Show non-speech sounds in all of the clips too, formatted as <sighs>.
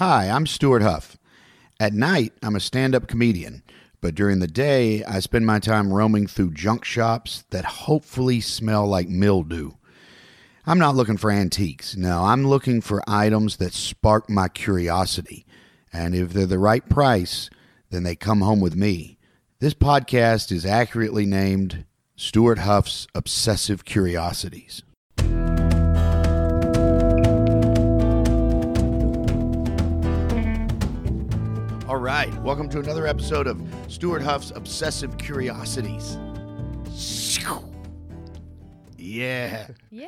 Hi, I'm Stuart Huff. At night, I'm a stand up comedian, but during the day, I spend my time roaming through junk shops that hopefully smell like mildew. I'm not looking for antiques. No, I'm looking for items that spark my curiosity. And if they're the right price, then they come home with me. This podcast is accurately named Stuart Huff's Obsessive Curiosities. All right, welcome to another episode of Stuart Huff's Obsessive Curiosities. Yeah. Yeah.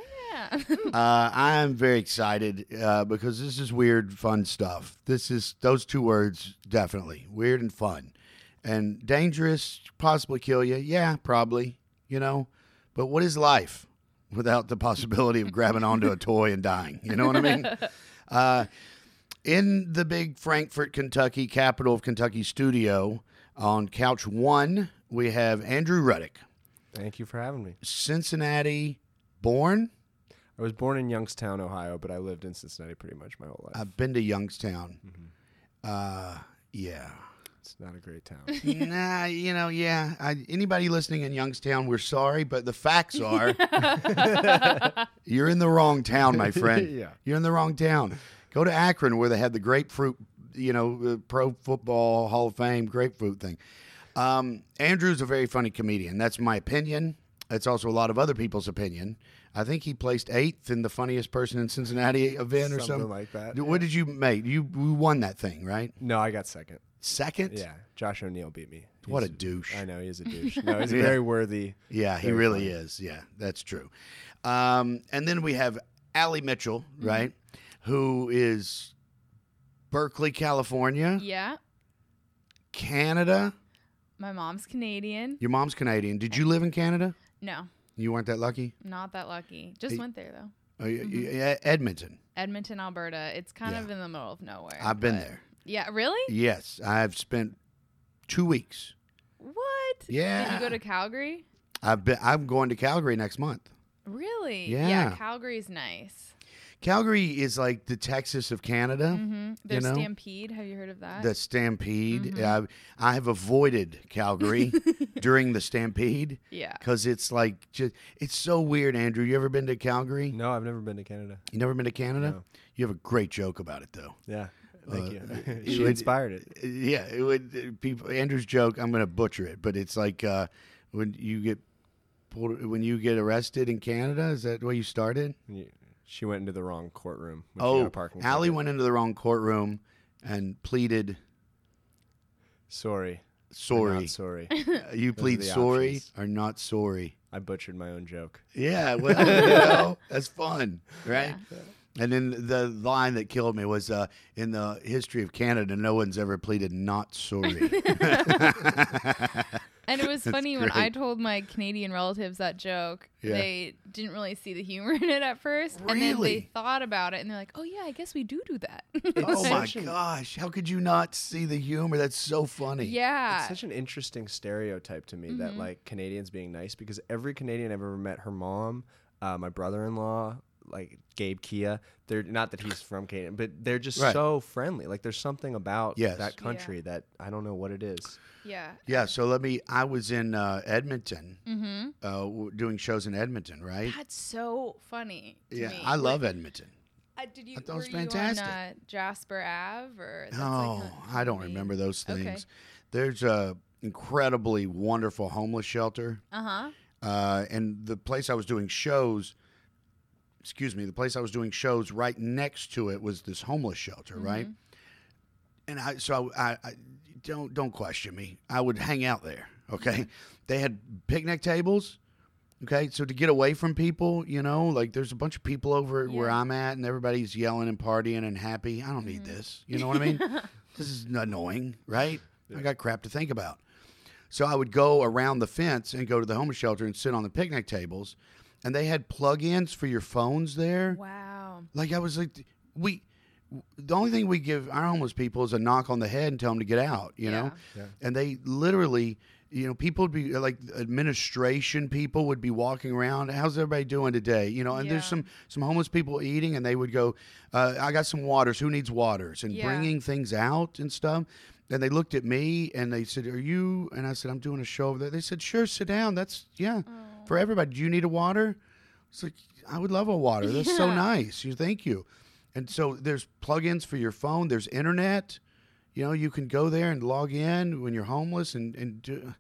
Uh, I'm very excited uh, because this is weird, fun stuff. This is those two words definitely weird and fun, and dangerous. Possibly kill you. Yeah, probably. You know, but what is life without the possibility of grabbing onto a toy and dying? You know what I mean? <laughs> Uh, in the big Frankfort, Kentucky, capital of Kentucky studio, on couch one, we have Andrew Ruddick, Thank you for having me. Cincinnati born. I was born in Youngstown, Ohio, but I lived in Cincinnati pretty much my whole life. I've been to Youngstown. Uh, yeah. it's not a great town. <laughs> nah, you know, yeah. I, anybody listening in Youngstown, we're sorry, but the facts are <laughs> you're in the wrong town, my friend. <laughs> Yeah. You're in the wrong town. Go to Akron where they had the grapefruit, you know, uh, pro football Hall of Fame grapefruit thing. Um, Andrew's a very funny comedian. That's my opinion. It's also a lot of other people's opinion. I think he placed eighth in the funniest person in Cincinnati event or Something something like that, What did you make? You, you won that thing, right? no, I got second. Second? Yeah, Josh O'Neill beat me. What a douche. I know he's a douche. No, he's <laughs> Yeah. very worthy. Yeah, he really funny. is. Yeah, that's true. Um, and then we have Allie Mitchell, right, who is Berkeley, California, yeah. Canada. My mom's Canadian. Your mom's Canadian. Did you live in Canada? No, You weren't that lucky. not that lucky. Just Hey. went there though. Oh, y- mm-hmm. y- Edmonton. Edmonton, Alberta. It's kind Yeah. of in the middle of nowhere. I've been but- there. Yeah, really? Yes, I've spent two weeks. What? Yeah. Did Yeah. you go to Calgary? I've been. I'm going to Calgary next month. Really? Yeah. Calgary's nice. Calgary is like the Texas of Canada. Mm-hmm. There's know? Stampede. Have you heard of that? the Stampede. Mm-hmm. Uh, I have avoided Calgary <laughs> during the Stampede yeah. because it's like just it's so weird. Andrew, you ever been to Calgary? No, I've never been to Canada. You never been to Canada? No. You have a great joke about it though. Yeah, thank Uh, <laughs> you. she would- inspired it. Yeah, it would uh, people. Andrew's joke. I'm going to butcher it, but it's like uh, when you get pulled, when you get arrested in Canada. Is that where you started? And you- She went into the wrong courtroom. when she got Oh, a parking Allie ticket. went into the wrong courtroom and pleaded Sorry. Sorry. Not sorry. <laughs> Uh, you are plead sorry options. or not sorry. I butchered my own joke. Yeah, <laughs> well, you know, that's fun, right? Yeah. And then the line that killed me was uh, in the history of Canada, no one's ever pleaded not sorry. <laughs> And it was <laughs> funny when I told my Canadian relatives that joke, Yeah. they didn't really see the humor <laughs> in it at first. And then they thought about it and they're like, oh, yeah, I guess we do do that. <laughs> oh my gosh, how could you not see the humor? That's so funny. yeah. It's such an interesting stereotype to me Mm-hmm. that like Canadians being nice because every Canadian I've ever met, her mom, uh, my brother-in-law, like Gabe Kia, they're not that he's from Canada, but they're just Right. so friendly. Like there's something about Yes. that country that I don't know what it is. yeah. Yeah, so let me. I was in uh, Edmonton, Mm-hmm. uh, doing shows in Edmonton, right? That's so funny. To Yeah, me. I Were- love Edmonton. Uh, did you? I thought it was were fantastic. You on, uh, Jasper Ave or? that's No, like a- I don't remember those Okay. things. There's a incredibly wonderful homeless shelter. Uh-huh. uh, and the place I was doing shows, excuse me, the place I was doing shows right next to it was this homeless shelter, mm-hmm. right? And I so I, I don't don't question me. I would hang out there. Okay, they had picnic tables. Okay, so to get away from people, you know, like there's a bunch of people over where I'm at, and everybody's yelling and partying and happy. I don't need mm-hmm. this. You know what I mean? <laughs> this is annoying, right? I got crap to think about. So I would go around the fence and go to the homeless shelter and sit on the picnic tables, and they had plug-ins for your phones there. Wow. Like I was like, we, the only thing we give our homeless people is a knock on the head and tell them to get out. You know, Yeah. and they literally you know, people would be like administration people would be walking around. How's everybody doing today? You know, and there's some some homeless people eating, and they would go, uh, "I got some waters. Who needs waters?" And Yeah. bringing things out and stuff. And they looked at me and they said, "Are you?" And I said, "I'm doing a show over there." They said, "Sure, sit down. That's yeah, for everybody. Do you need a water?" It's like I would love a water. That's so nice. You thank you. And so there's plugins for your phone. There's internet. You know, you can go there and log in when you're homeless and and do,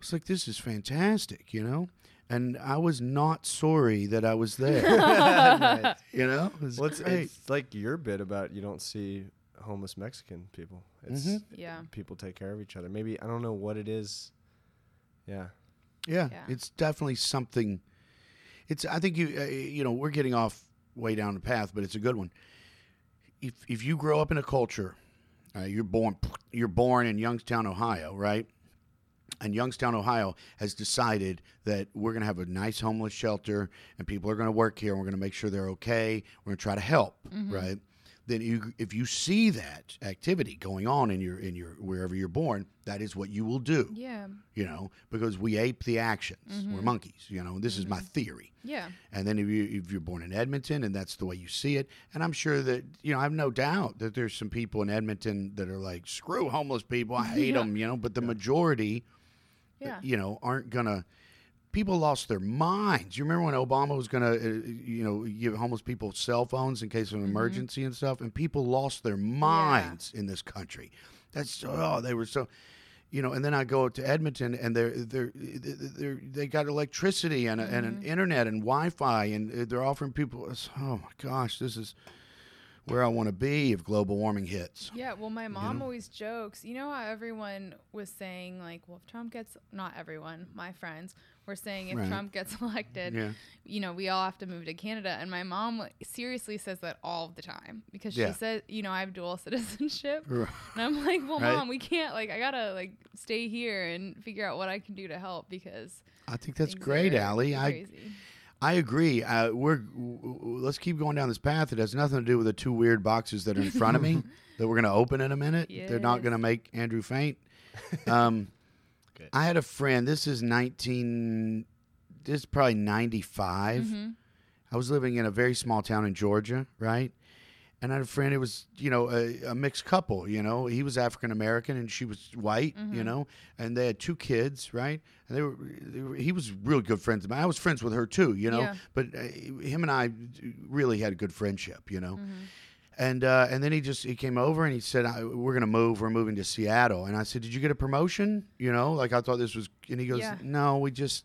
it's like this is fantastic. You know, and I was not sorry that I was there. Nice. <laughs> <laughs> you know, it Well, it's, it's like your bit about you don't see homeless Mexican people. It's Mhm. Yeah. people take care of each other. Maybe I don't know what it is. Yeah. Yeah, Yeah. it's definitely something. It's. I think you. Uh, you know, we're getting off way down the path, but it's a good one. If if you grow up in a culture, uh, you're born you're born in Youngstown, Ohio, right? And Youngstown, Ohio has decided that we're going to have a nice homeless shelter, and people are going to work here, and we're going to make sure they're okay. We're going to try to help, right? Then you, if you see that activity going on in your in your wherever you're born, that is what you will do Yeah. you know, because we ape the actions. Mm-hmm. We're monkeys, you know. This is my theory. Yeah. And then if you if you're born in Edmonton and that's the way you see it, and I'm sure that you know I have no doubt that there's some people in Edmonton that are like screw homeless people, I <laughs> hate Yeah. them, you know. But the majority, Yeah. you know, aren't gonna. People lost their minds. You remember when Obama was gonna, uh, you know, give homeless people cell phones in case of Mm-hmm. an emergency and stuff, and people lost their minds in this country. That's oh, they were so you know, and then I go to Edmonton, and they're they're they're they got electricity and, a, and Mm-hmm. an internet and Wi-Fi, and they're offering people. Oh my gosh, this is where I want to be if global warming hits. Yeah, well, my mom always jokes. You know how everyone was saying, like, well, if Trump gets, not everyone, my friends were saying if Right. Trump gets <laughs> elected, Yeah. you know, we all have to move to Canada. And my mom seriously says that all the time because Yeah. she said, you know, I have dual <laughs> citizenship. And I'm like, well, Right. mom, we can't, like, I gotta, like, stay here and figure out what I can do to help because I think that's great, Allie. I crazy. I agree. Uh, we're w- w- let's keep going down this path. It has nothing to do with the two weird boxes that are in front of me <laughs> that we're going to open in a minute. They're not going to make Andrew faint. Um, Good. I had a friend. This is nineteen. This is probably ninety Mhm. I was living in a very small town in Georgia, right? And I had a friend. It was, you know, a, a mixed couple. You know, he was African American and she was white. Mm-hmm. You know, and they had two kids, right? And they were, they were he was really good friends of mine. I was friends with her too, you know. Yeah. But uh, him and I really had a good friendship, you know. Mm-hmm. And uh, and then he just he came over and he said, I, "We're gonna move. We're moving to Seattle." And I said, "Did you get a promotion?" You know, like I thought this was. And he goes, Yeah. "No, we just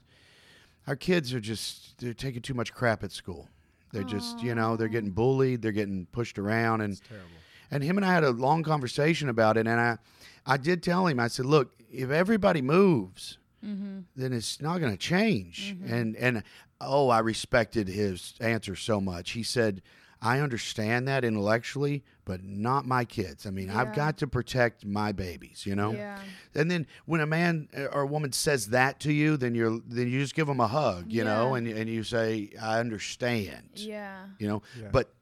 our kids are just they're taking too much crap at school. They're just you know they're getting bullied. They're getting pushed around and." It's terrible. And him and I had a long conversation about it, and I, I did tell him. I said, "Look, if everybody moves, Mm-hmm. then it's not going to change." And and oh, I respected his answer so much. He said, "I understand that intellectually, but not my kids. I mean, I've got to protect my babies, you know." Yeah. And then when a man or a woman says that to you, then you're then you just give them a hug, you know, and and you say, "I understand." Yeah. You know, Yeah. but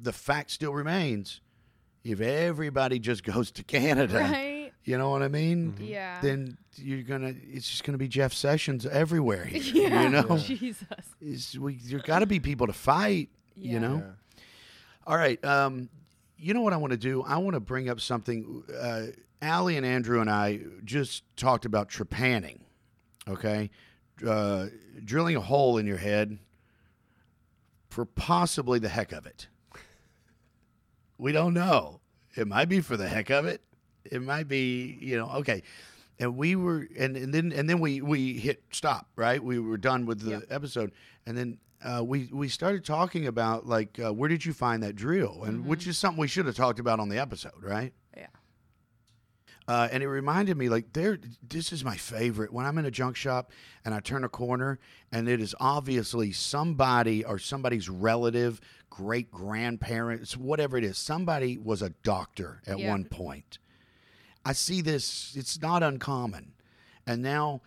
the fact still remains: if everybody just <laughs> goes to Canada, Right? you know what I mean? Mm-hmm. Yeah. Then you're gonna. It's just gonna be Jeff Sessions everywhere here. <laughs> yeah. You know, Jesus. It's- we there got to be people to fight. Yeah. You know. All right. Um, you know what I want to do? I want to bring up something. Uh, Allie and Andrew and I just talked about trepanning. Okay, uh, drilling a hole in your head for possibly the heck of it. We don't know. It might be for the heck of it. It might be, you know, okay. And we were, and, and then and then we we hit stop. Right, we were done with the Yep. episode, and then uh, we we started talking about like uh, where did you find that drill, and which is something we should have talked about on the episode, right? Yeah. Uh, and it reminded me like there this is my favorite when i'm in a junk shop and i turn a corner and it is obviously somebody or somebody's relative great grandparents whatever it is somebody was a doctor at Yeah. one point i see this it's not uncommon and now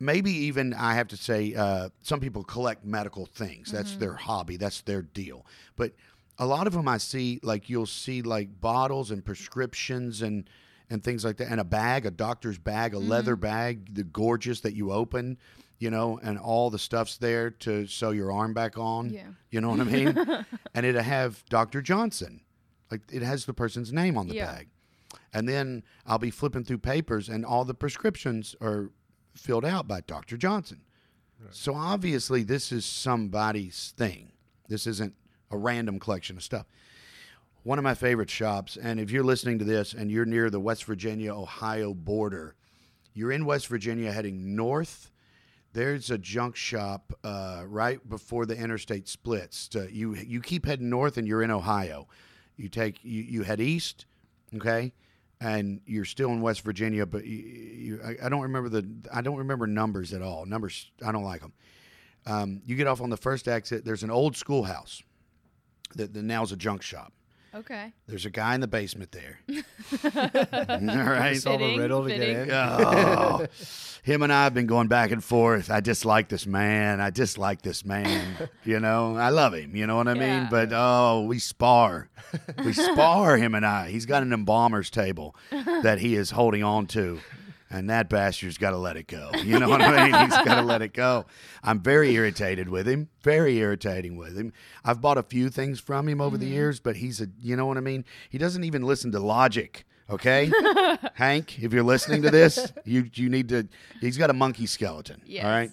maybe even i have to say uh, some people collect medical things that's their hobby that's their deal but a lot of them i see like you'll see like bottles and prescriptions and and things like that, and a bag, a doctor's bag, a leather Mm-hmm. bag, the gorgeous that you open, you know, and all the stuff's there to sew your arm back on. Yeah. You know what I mean? <laughs> and it'll have Dr. Johnson. Like it has the person's name on the Yeah. bag. And then I'll be flipping through papers and all the prescriptions are filled out by Dr. Johnson. So obviously this is somebody's thing. This isn't a random collection of stuff. One of my favorite shops, and if you're listening to this and you're near the West Virginia Ohio border, you're in West Virginia heading north. There's a junk shop uh, right before the interstate splits. To, you you keep heading north and you're in Ohio. You take you, you head east, okay, and you're still in West Virginia. But you, you, I, I don't remember the I don't remember numbers at all. Numbers I don't like them. Um, you get off on the first exit. There's an old schoolhouse that, that now's a junk shop. Okay. There's a guy in the basement there. <laughs> All right. Solve a Fitting, riddle to fitting. get in. Oh, him and I have been going back and forth. I dislike this man. I dislike this man. <laughs> You know, I love him. You know what I mean? But oh, we spar. We spar, him and I. He's got an embalmer's table that he is holding on to. And that bastard's got to let it go. You know what I mean? He's got to let it go. I'm very irritated with him. Very irritating with him. I've bought a few things from him over the mm-hmm. years, but he's a, you know what I mean? He doesn't even listen to logic. Okay, <laughs> Hank, if you're listening to this, you you need to. He's got a monkey skeleton. Yes. All right,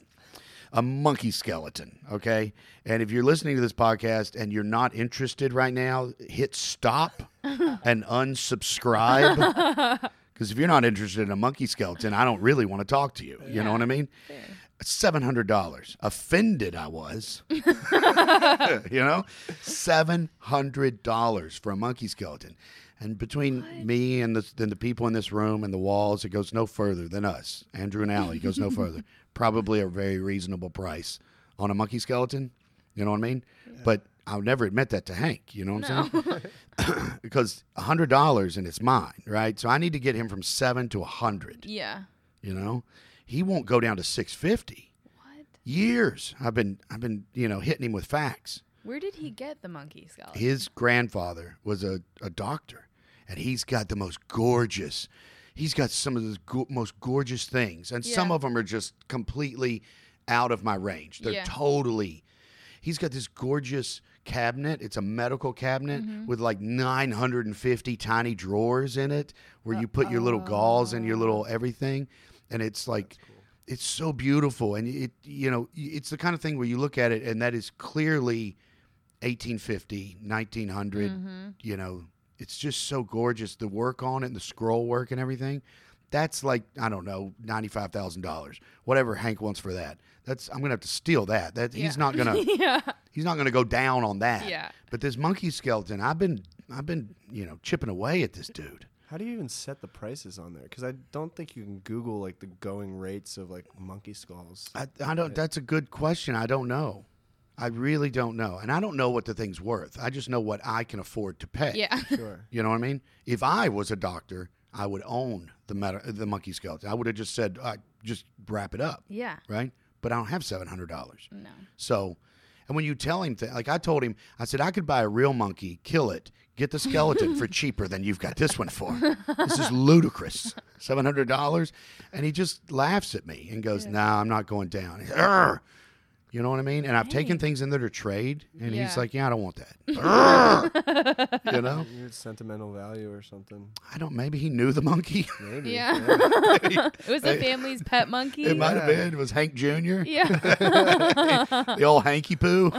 a monkey skeleton. Okay, and if you're listening to this podcast and you're not interested right now, hit stop <laughs> and unsubscribe. <laughs> Because if you're not interested in a monkey skeleton, I don't really want to talk to you. You know what I mean? Seven hundred dollars. Offended I was. <laughs> <laughs> you know, seven hundred dollars for a monkey skeleton. And between me and the, and the people in this room and the walls, it goes no further than us. Andrew and Allie goes no <laughs> further. Probably a very reasonable price on a monkey skeleton. You know what I mean? But I'll never admit that to Hank. You know what I'm saying? <laughs> <clears throat> because a hundred dollars and it's mine, right? So I need to get him from seven to a hundred. Yeah. You know, he won't go down to six fifty. What? Years I've been I've been you know hitting him with facts. Where did he get the monkey skull? His grandfather was a, a doctor, and he's got the most gorgeous. He's got some of the go- most gorgeous things, and some of them are just completely out of my range. They're Yeah. totally. He's got this gorgeous cabinet. It's a medical cabinet Mm-hmm. with like 950 tiny drawers in it, where you put your little gauze and your little everything, and it's like. It's so beautiful, and it you know it's the kind of thing where you look at it, and that is clearly 1850, 1900. Mm-hmm. You know, it's just so gorgeous. The work on it, and the scroll work, and everything. That's like I don't know, ninety five thousand dollars, whatever Hank wants for that. That's I'm gonna have to steal that. That he's not gonna <laughs> yeah. he's not gonna go down on that. Yeah. But this monkey skeleton, I've been I've been you know chipping away at this dude. How do you even set the prices on there? Because I don't think you can Google like the going rates of like monkey skulls. I, I don't. That's a good question. I don't know. I really don't know, and I don't know what the thing's worth. I just know what I can afford to pay. Yeah. <laughs> Sure. You know what I mean? If I was a doctor, I would own the meta, the monkey skeleton. I would have just said, uh, just wrap it up, Yeah. right? But I don't have seven hundred dollars. No. So, and when you tell him, th- like I told him, I said I could buy a real monkey, kill it, get the skeleton for <laughs> cheaper than you've got this one for. This is ludicrous, seven hundred dollars, and he just laughs at me and goes, "Nah, I'm not going down." You know what I mean? And I've taken things in there to trade, and Yeah. he's like, "Yeah, I don't want that." <laughs> You know, it's sentimental value or something. I don't. Maybe he knew the monkey. <laughs> Maybe. Yeah. <laughs> it was the family's pet monkey. It might have Yeah. been. It was Hank Jr. yeah. the old hanky poo.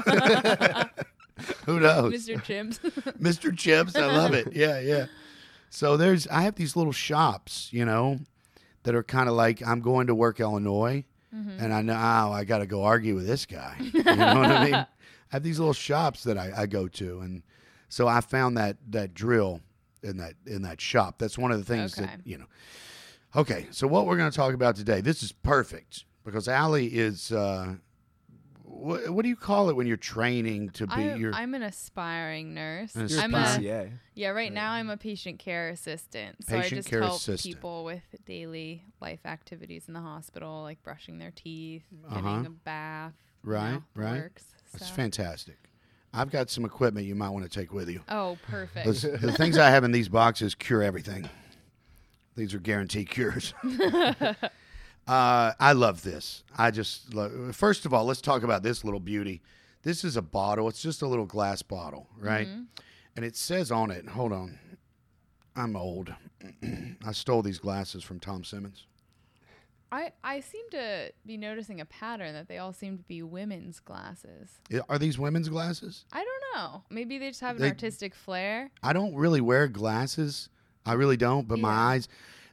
Who knows? Mr. Chimps. Mr. Chips. I love it. Yeah, yeah. So there's I have these little shops, you know, that are kind of like I'm going to work Illinois, and I know oh, I got to go argue with this guy. You know what I mean? <laughs> I have these little shops that I, I go to, and so I found that that drill in that in that shop. That's one of the things that you know. Okay, so what we're going to talk about today, this is perfect because Allie is. Uh, what, what do you call it when you're training to be I'm, your I'm an aspiring nurse. An You're a I'm aspiring- a PCA. yeah. Right now, I'm a patient care assistant. So Patient I just care help assistant. people with daily life activities in the hospital, like brushing their teeth, Uh-huh. getting a bath. you Right, know, right. Works, That's fantastic. I've got some equipment you might want to take with you. Oh, perfect. Those, the things I have in these boxes cure everything. These are guaranteed cures. <laughs> <laughs> uh, I love this. I just love, first of all, let's talk about this little beauty. This is a bottle. It's just a little glass bottle, right? And it says on it. Hold on, I'm old. <clears throat> I stole these glasses from Tom Simmons. I I seem to be noticing a pattern that they all seem to be women's glasses. Are these women's glasses? I don't know. Maybe they just have an They- artistic flair. I don't really wear glasses. I really don't. But my Yeah. eyes,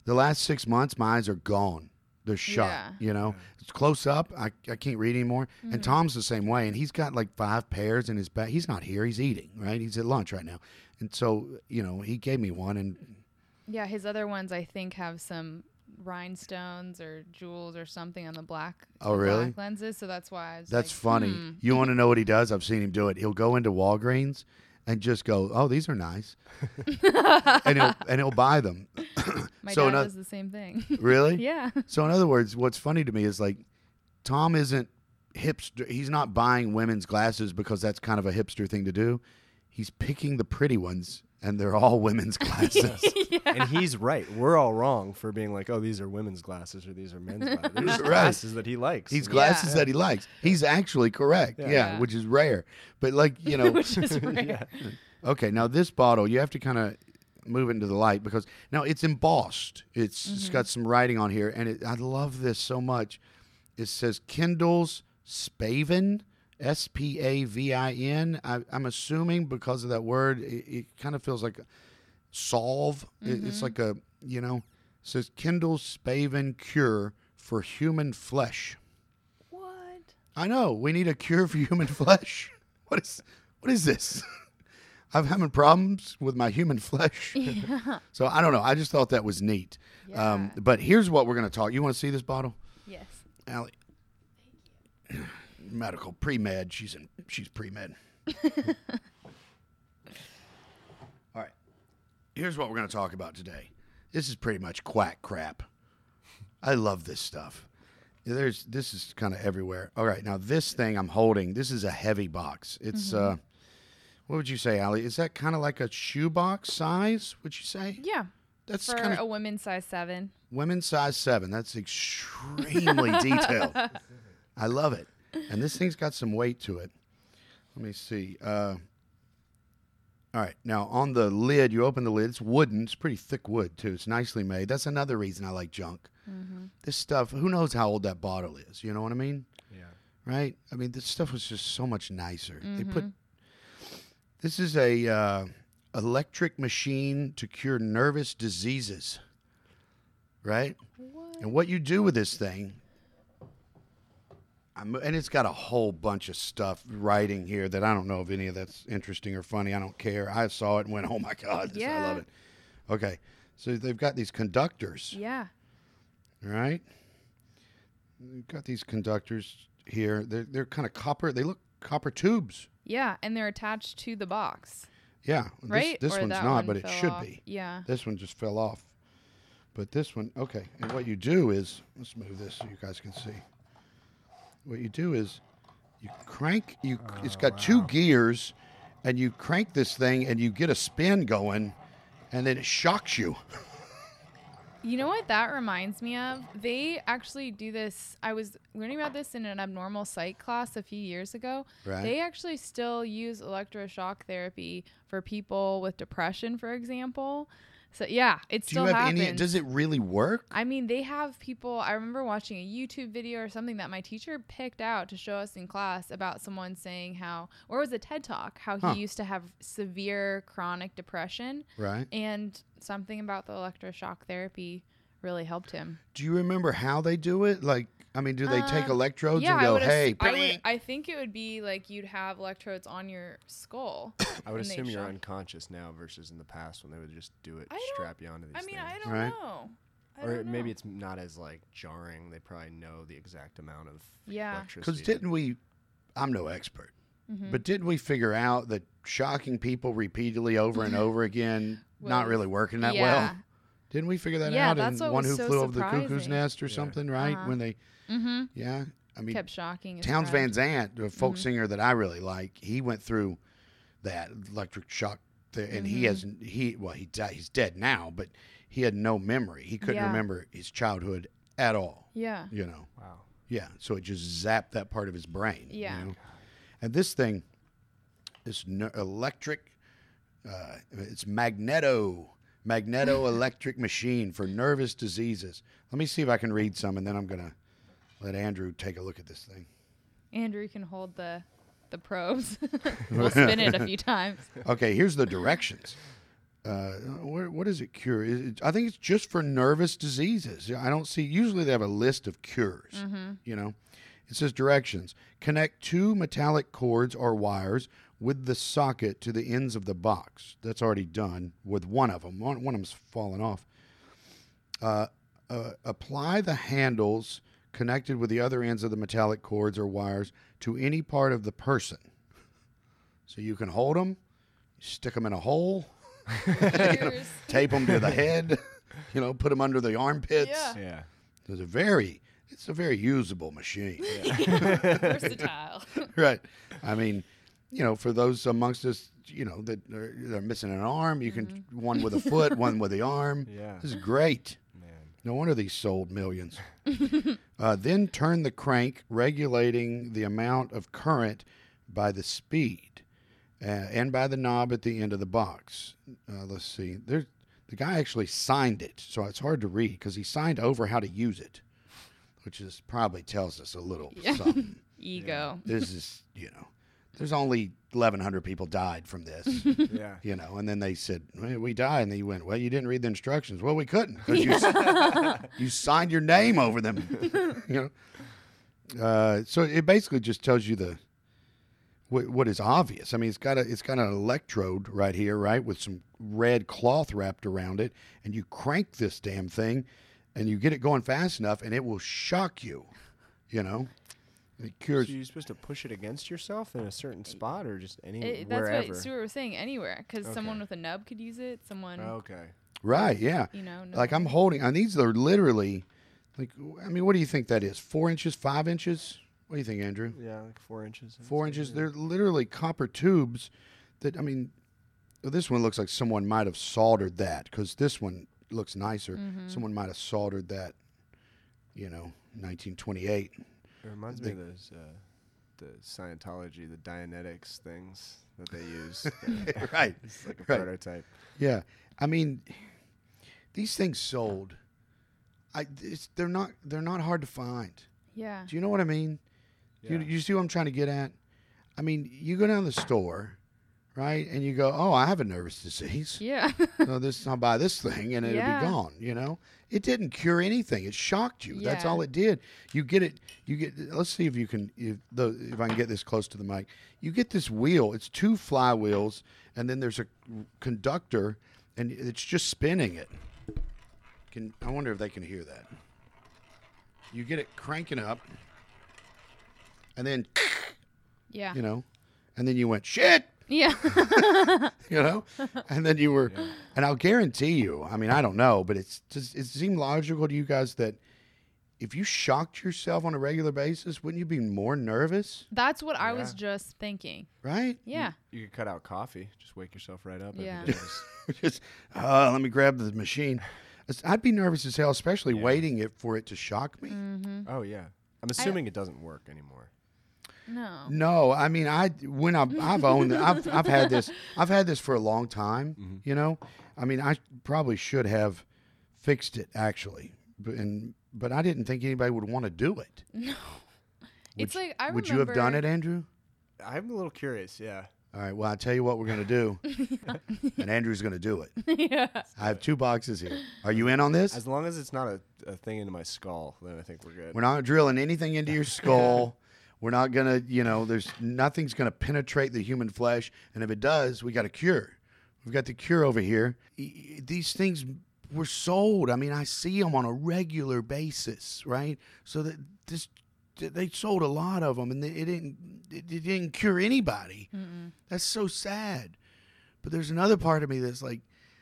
the last six months, my eyes are gone. They're shut. Yeah. You know, it's close up. I, I can't read anymore. Mm-hmm. And Tom's the same way. And he's got like five pairs in his bag. He's not here. He's eating. Right. He's at lunch right now. And so you know, he gave me one. And Yeah, his other ones I think have some rhinestones or jewels or something on the black. Oh, really? Black lenses. So that's why I was. that's like, funny. hmm. You want to know what he does? I've seen him do it. He'll go into Walgreens and just go, "Oh, these are nice," <laughs> and he'll and he'll buy them. <coughs> My so dad does the same thing. <laughs> really? yeah. So in other words, what's funny to me is like Tom isn't hipster. He's not buying women's glasses because that's kind of a hipster thing to do. He's picking the pretty ones, and they're all women's <laughs> glasses. <laughs> And he's right. We're all wrong for being like, oh, these are women's glasses or these are men's glasses. They're just Right. glasses that he likes. These glasses Yeah. that he likes. He's actually correct. Yeah. Yeah. Yeah. which is rare. But like you know, Which is rare. okay. Now this bottle, you have to kind of move into the light because now it's embossed. It's it's got mm-hmm. some writing on here, and it, I love this so much. It says Kendall's Spavin, S P A V I N. I'm assuming because of that word, it, it kind of feels like a solve. It- it's mm-hmm. like a you know. It says Kendall's Spavin cure for human flesh. What? I know we need a cure for human <laughs> flesh. What is what is this? <laughs> I'm having problems with my human flesh. Yeah. <laughs> So I don't know. I just thought that was neat. Um, but here's what we're going to talk. You want to see this bottle, Yes. Allie? <sighs> Medical pre med. She's in. She's pre med. <laughs> All right. Here's what we're going to talk about today. This is pretty much quack crap. I love this stuff. There's this is kind of everywhere. All right, now this thing I'm holding, this is a heavy box. It's uh what would you say, Allie? Is that kind of like a shoebox size, would you say? Yeah. That's For kind of a women's size seven. women's size seven. That's extremely <laughs> detailed. I love it. And this thing's got some weight to it. Let me see. Uh, all right. Now, on the lid, you open the lid. It's wooden. It's pretty thick wood, too. It's nicely made. That's another reason I like junk. This stuff, who knows how old that bottle is? You know what I mean? Yeah. Right? I mean, this stuff was just so much nicer. They put. This is a uh, electric machine to cure nervous diseases. Right? What? And what you do with this thing, I'm, and it's got a whole bunch of stuff writing here that I don't know if any of that's interesting or funny. I don't care. I saw it and went, "Oh my god, this, I love it." Okay, so they've got these conductors, Yeah. right? They've got these conductors here. They're they're kind of copper. They look copper tubes. Yeah. And they're attached to the box. Yeah, this- Right? This, Or one's not, one but it should off. be. Yeah. This one just fell off. But this one, okay. And what you do is, let's move this so you guys can see. What you do is, you crank. You oh, it's got two gears, and you crank this thing, and you get a spin going, and then it shocks you. <laughs> You know what that reminds me of? They actually do this. I was learning about this in an abnormal psych class a few years ago. Right. They actually still use electroshock therapy for people with depression, for example. So yeah, it Do you still have happens. any? Does it really work? I mean, they have people. I remember watching a YouTube video or something that my teacher picked out to show us in class about someone saying how, or it was a TED talk, how Huh. he used to have severe chronic depression, right. and something about the electroshock therapy really helped him. Do you remember how they do it? Like, I mean, do they take Um, electrodes yeah, and I go, would ass- "Hey, I, would, I think it would be like you'd have electrodes on your skull. <coughs> I would assume you're shock- unconscious now versus in the past when they would just do it, I strap you onto these I mean, things. I don't Right. know. I or don't maybe know. it's not as like jarring. They probably know the exact amount of Yeah. electricity. Because didn't we? I'm no expert, Mhm. but didn't we figure out that shocking people repeatedly over and over again <laughs> not really working that yeah. well? Didn't we figure that Yeah, out that's in what one was who so flew over the cuckoo's nest or Yeah. something, right? Uh-huh. When they, Mm-hmm. yeah, I mean, Kept shocking. his Townes. Van Zandt, a folk Mhm. singer that I really like, he went through that electric shock there, and he hasn't. He well, he died. He's dead now, but he had no memory. He couldn't Yeah. remember his childhood at all. Yeah. You know. Wow. Yeah. So it just zapped that part of his brain. you Yeah. know? And this thing, this n- electric, uh, it's magneto, magneto <laughs> electric machine for nervous diseases. Let me see if I can read some, and then I'm gonna let Andrew take a look at this thing. Andrew can hold the the probes. <laughs> we'll <laughs> spin it a few times. Okay, here's the directions. Uh, what does it cure? Is it- I think it's just for nervous diseases. I don't see. Usually they have a list of cures. You know, it says directions: connect two metallic cords or wires with the socket to the ends of the box. That's already done with one of them. One, one of them's fallen off. Uh, uh, apply the handles connected with the other ends of the metallic cords or wires to any part of the person. So you can hold them, stick them in a hole, <laughs> Cheers. tape them to the head, <laughs> you know, put them under the armpits. Yeah. Yeah. It's a very, it's a very usable machine, <laughs> Versatile. right? I mean, you know, for those amongst us, you know, that are, they're missing an arm, you can mm-hmm. one with a foot, one with the arm. Yeah. This is great. No wonder these sold millions. <laughs> uh, then turn the crank, regulating the amount of current by the speed uh, and by the knob at the end of the box. Uh, let's see. There's, the guy actually signed it, so it's hard to read because he signed over how to use it, which is probably tells us a little Yeah. <laughs> something. Ego. This is, you know, there's only 1,100 people died from this <laughs> Yeah. you know, and then they said, well, we died. And he went, well, you didn't read the instructions. Well, we couldn't because you, <laughs> you signed your name over them, <laughs> you know. Uh, so it basically just tells you the what, what is obvious. I mean, it's got a it's got an electrode right here, right, with some red cloth wrapped around it, and you crank this damn thing, and you get it going fast enough, and it will shock you, you know. It So you're supposed to push it against yourself in a certain spot or just anywhere. It, that's wherever? what Stuart was saying. Anywhere, because someone with a nub could use it. Someone, okay. Right? Yeah. you know, no- Like I'm holding, and these are literally, like, I mean, what do you think that is? Four inches, five inches? What do you think, Andrew? Yeah, like four inches. Four inches. yeah. They're literally copper tubes that, I mean, well, this one looks like someone might have soldered that because this one looks nicer. Mm-hmm. Someone might have soldered that, you know, 1928. It reminds me of those uh, the Scientology, the Dianetics things that they use. <laughs> Right. it's like a Right. prototype. Yeah. I mean, these things sold. I, it's, they're not they're not hard to find. yeah, Do you know what I mean? You, Yeah. you see what I'm trying to get at? I mean, you go down the store, right, and you go, "Oh, I have a nervous disease. yeah, so this, I'll buy this thing, and it'll Yeah. be gone." You know, it didn't cure anything. It shocked you. That's all it did. You get it. You get. Let's see if you can. If the if I can get this close to the mic, you get this wheel. It's two flywheels, and then there's a conductor, and it's just spinning it. Can I wonder if they can hear that? You get it cranking up, and then yeah, you know, and then you went shit, yeah. <laughs> you know, and then you were, and I'll guarantee you, I mean, I don't know, but it's just it seemed logical to you guys that if you shocked yourself on a regular basis, wouldn't you be more nervous, That's what I was just thinking. right? Yeah, You could cut out coffee. Just wake yourself right up. Yeah. day. <laughs> Just- just uh, let me grab the machine. I'd be nervous as hell, especially Yeah. waiting it for it to shock me. mm-hmm. oh yeah. I'm assuming it doesn't work anymore. No, No, I mean, I when I've, I've owned, I've I've had this, <laughs> I've had this for a long time. Mhm. You know, I mean, I probably should have fixed it actually, but and but I didn't think anybody would want to do it. <laughs> no. It's like I would you have done it, Andrew? I'm a little curious. Yeah. All right. Well, I tell you what we're gonna do, <laughs> and Andrew's gonna do it. yeah, I have two boxes here. Are you in on this? As long as it's not a, a thing into my skull, then I think we're good. We're not drilling anything into your skull. We're not gonna, you know, there's nothing's gonna penetrate the human flesh, and if it does, we got a cure. We've got the cure over here. These things were sold. I mean, I see them on a regular basis, right? So that this, they sold a lot of them, and it didn't, it didn't cure anybody. Mm-mm. That's so sad. But there's another part of me that's like, <laughs>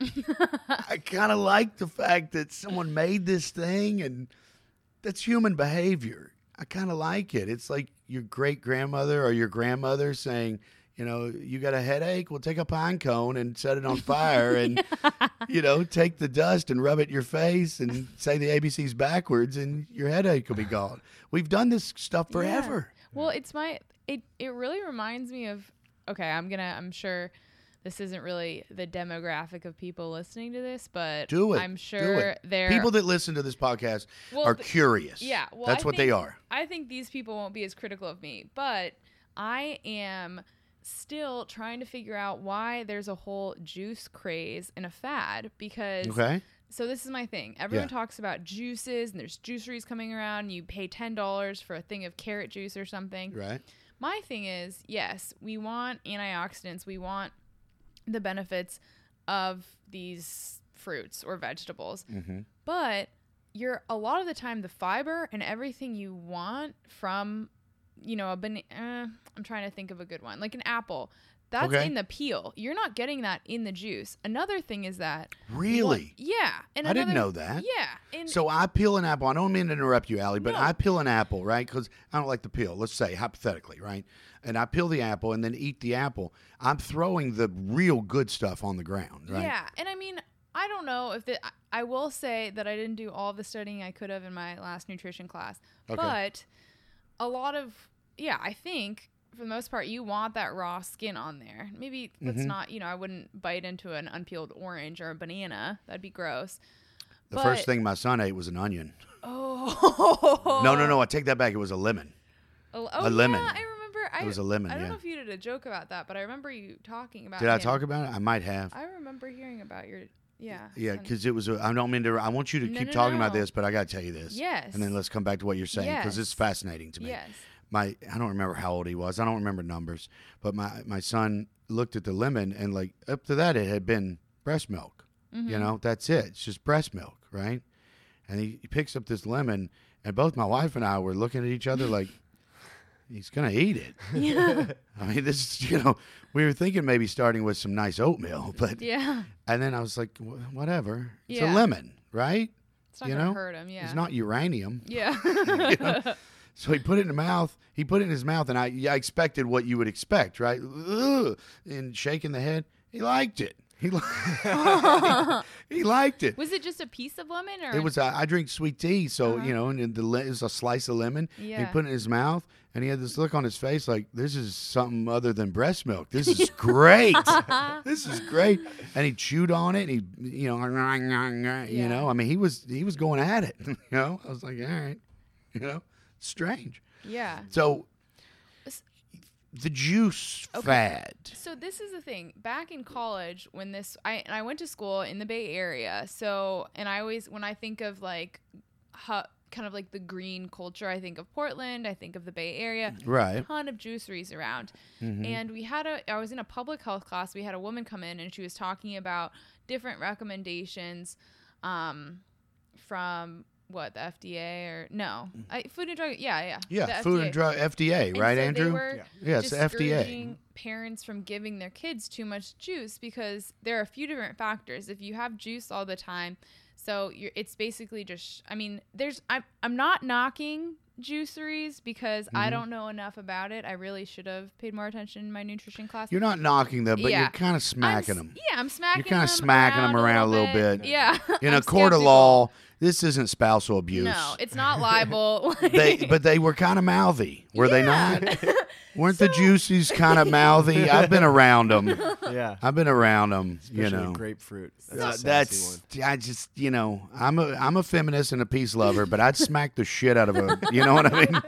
I kind of like the fact that someone made this thing, and that's human behavior. I kind of like it. It's like your great grandmother or your grandmother saying, You know, you got a headache? Well, take a pine cone and set it on <laughs> fire and, you know, take the dust and rub it in your face and say the ABCs backwards and your headache will be gone. We've done this stuff forever. Well, it's my it it really reminds me of okay, I'm going to I'm sure this isn't really the demographic of people listening to this, but Do it. I'm sure it. they're People that listen to this podcast Well, are th- curious. Yeah, well, That's I what they are. I think these people won't be as critical of me, but I am still trying to figure out why there's a whole juice craze and a fad because Okay. so this is my thing. Everyone Yeah. talks about juices and there's juiceries coming around. You pay ten dollars for a thing of carrot juice or something. Right. My thing is, yes, we want antioxidants. We want the benefits of these fruits or vegetables. Mm-hmm. But you're a lot of the time the fiber and everything you want from, you know, a banana. Uh, I'm trying to think of a good one, like an apple. That's Okay. in the peel. You're not getting that in the juice. Another thing is that Really? yeah, and I didn't know that. Yeah, and So I peel an apple. I don't mean to interrupt you, Allie, but No. I peel an apple, right? Because I don't like the peel. Let's say hypothetically, right? And I peel the apple and then eat the apple. I'm throwing the real good stuff on the ground, right? Yeah, and I mean, I don't know if the, I- I will say that I didn't do all the studying I could have in my last nutrition class, Okay. but a lot of yeah, I think for the most part you want that raw skin on there. Maybe that's Mhm. not you know I wouldn't bite into an unpeeled orange or a banana. That'd be gross. The first thing my son ate was an onion. Oh No, no, no. I take that back. It was a lemon. Oh, A lemon. Yeah, I remember. I, It was a lemon, I don't yeah. know if you did a joke about that, but I remember you talking about. Did I talk about it? I might have. I remember hearing about your yeah. Yeah, because it was. A, I don't mean to. I want you to No, keep no, talking about this, but I got to tell you this. Yes. And then let's come back to what you're saying because it's Yes. fascinating to me. Yes. My I don't remember how old he was. I don't remember numbers, but my my son looked at the lemon and like up to that it had been breast milk. Mm-hmm. You know, that's it. It's just breast milk, right? And he, he picks up this lemon, and both my wife and I were looking at each other like <laughs> he's gonna eat it. <laughs> Yeah. I mean, this is you know we were thinking maybe starting with some nice oatmeal, <laughs> but yeah. and then I was like, "Wh- whatever. It's a lemon, right? It's not You gonna know, hurt him. Yeah. It's not uranium. Yeah. know? So he put it in the mouth. He put it in his mouth, and I, I expected what you would expect, right? Ugh, and shaking the head. He liked it. He, li- <laughs> he liked it. was it just a piece of lemon or? It was. Uh, I drink sweet tea, so Uh-huh. you know, and the le- it was a slice of lemon. Yeah. He put it in his mouth, and he had this look on his face, like this is something other than breast milk. This is <laughs> great. <laughs> this is great. And he chewed on it. And he, you know, you Yeah. know. I mean, he was he was going at it. You know, I was like, all right, you know, strange. Yeah. So the juice Okay. fad. So this is the thing. Back in college, when this, I and I went to school in the Bay Area. So, and I always, when I think of like, hu- kind of like the green culture, I think of Portland. I think of the Bay Area. Right. A ton of juiceries around. Mhm. And we had a, I was in a public health class. We had a woman come in and she was talking about different recommendations um, from what, the FDA or no, mm-hmm. I, Food and Drug, yeah, yeah. Yeah, the Food FDA. and Drug FDA, And right, so Andrew? Were yeah, it's FDA. parents from giving their kids too much juice because there are a few different factors. If you have juice all the time, so you're, it's basically just. I mean, there's. I'm I'm not knocking juiceries because I Mhm. don't know enough about it. I really should have paid more attention in my nutrition class. You're not knocking them, but Yeah. you're kind of I'm smacking them. Yeah, I'm smacking. You're kinda them smacking them around a little bit. Yeah. <laughs> In I'm a court of law, this isn't spousal abuse. No, it's <laughs> not libel. they, <laughs> but they were kind of mouthy, were they not? Weren't the juices kind of mouthy? I've been around them. Yeah. I've been around them. You know, grapefruit. That's, a that's one. I just you know I'm a I'm a feminist and a peace lover, but I'd smack the shit out of a you know what I mean?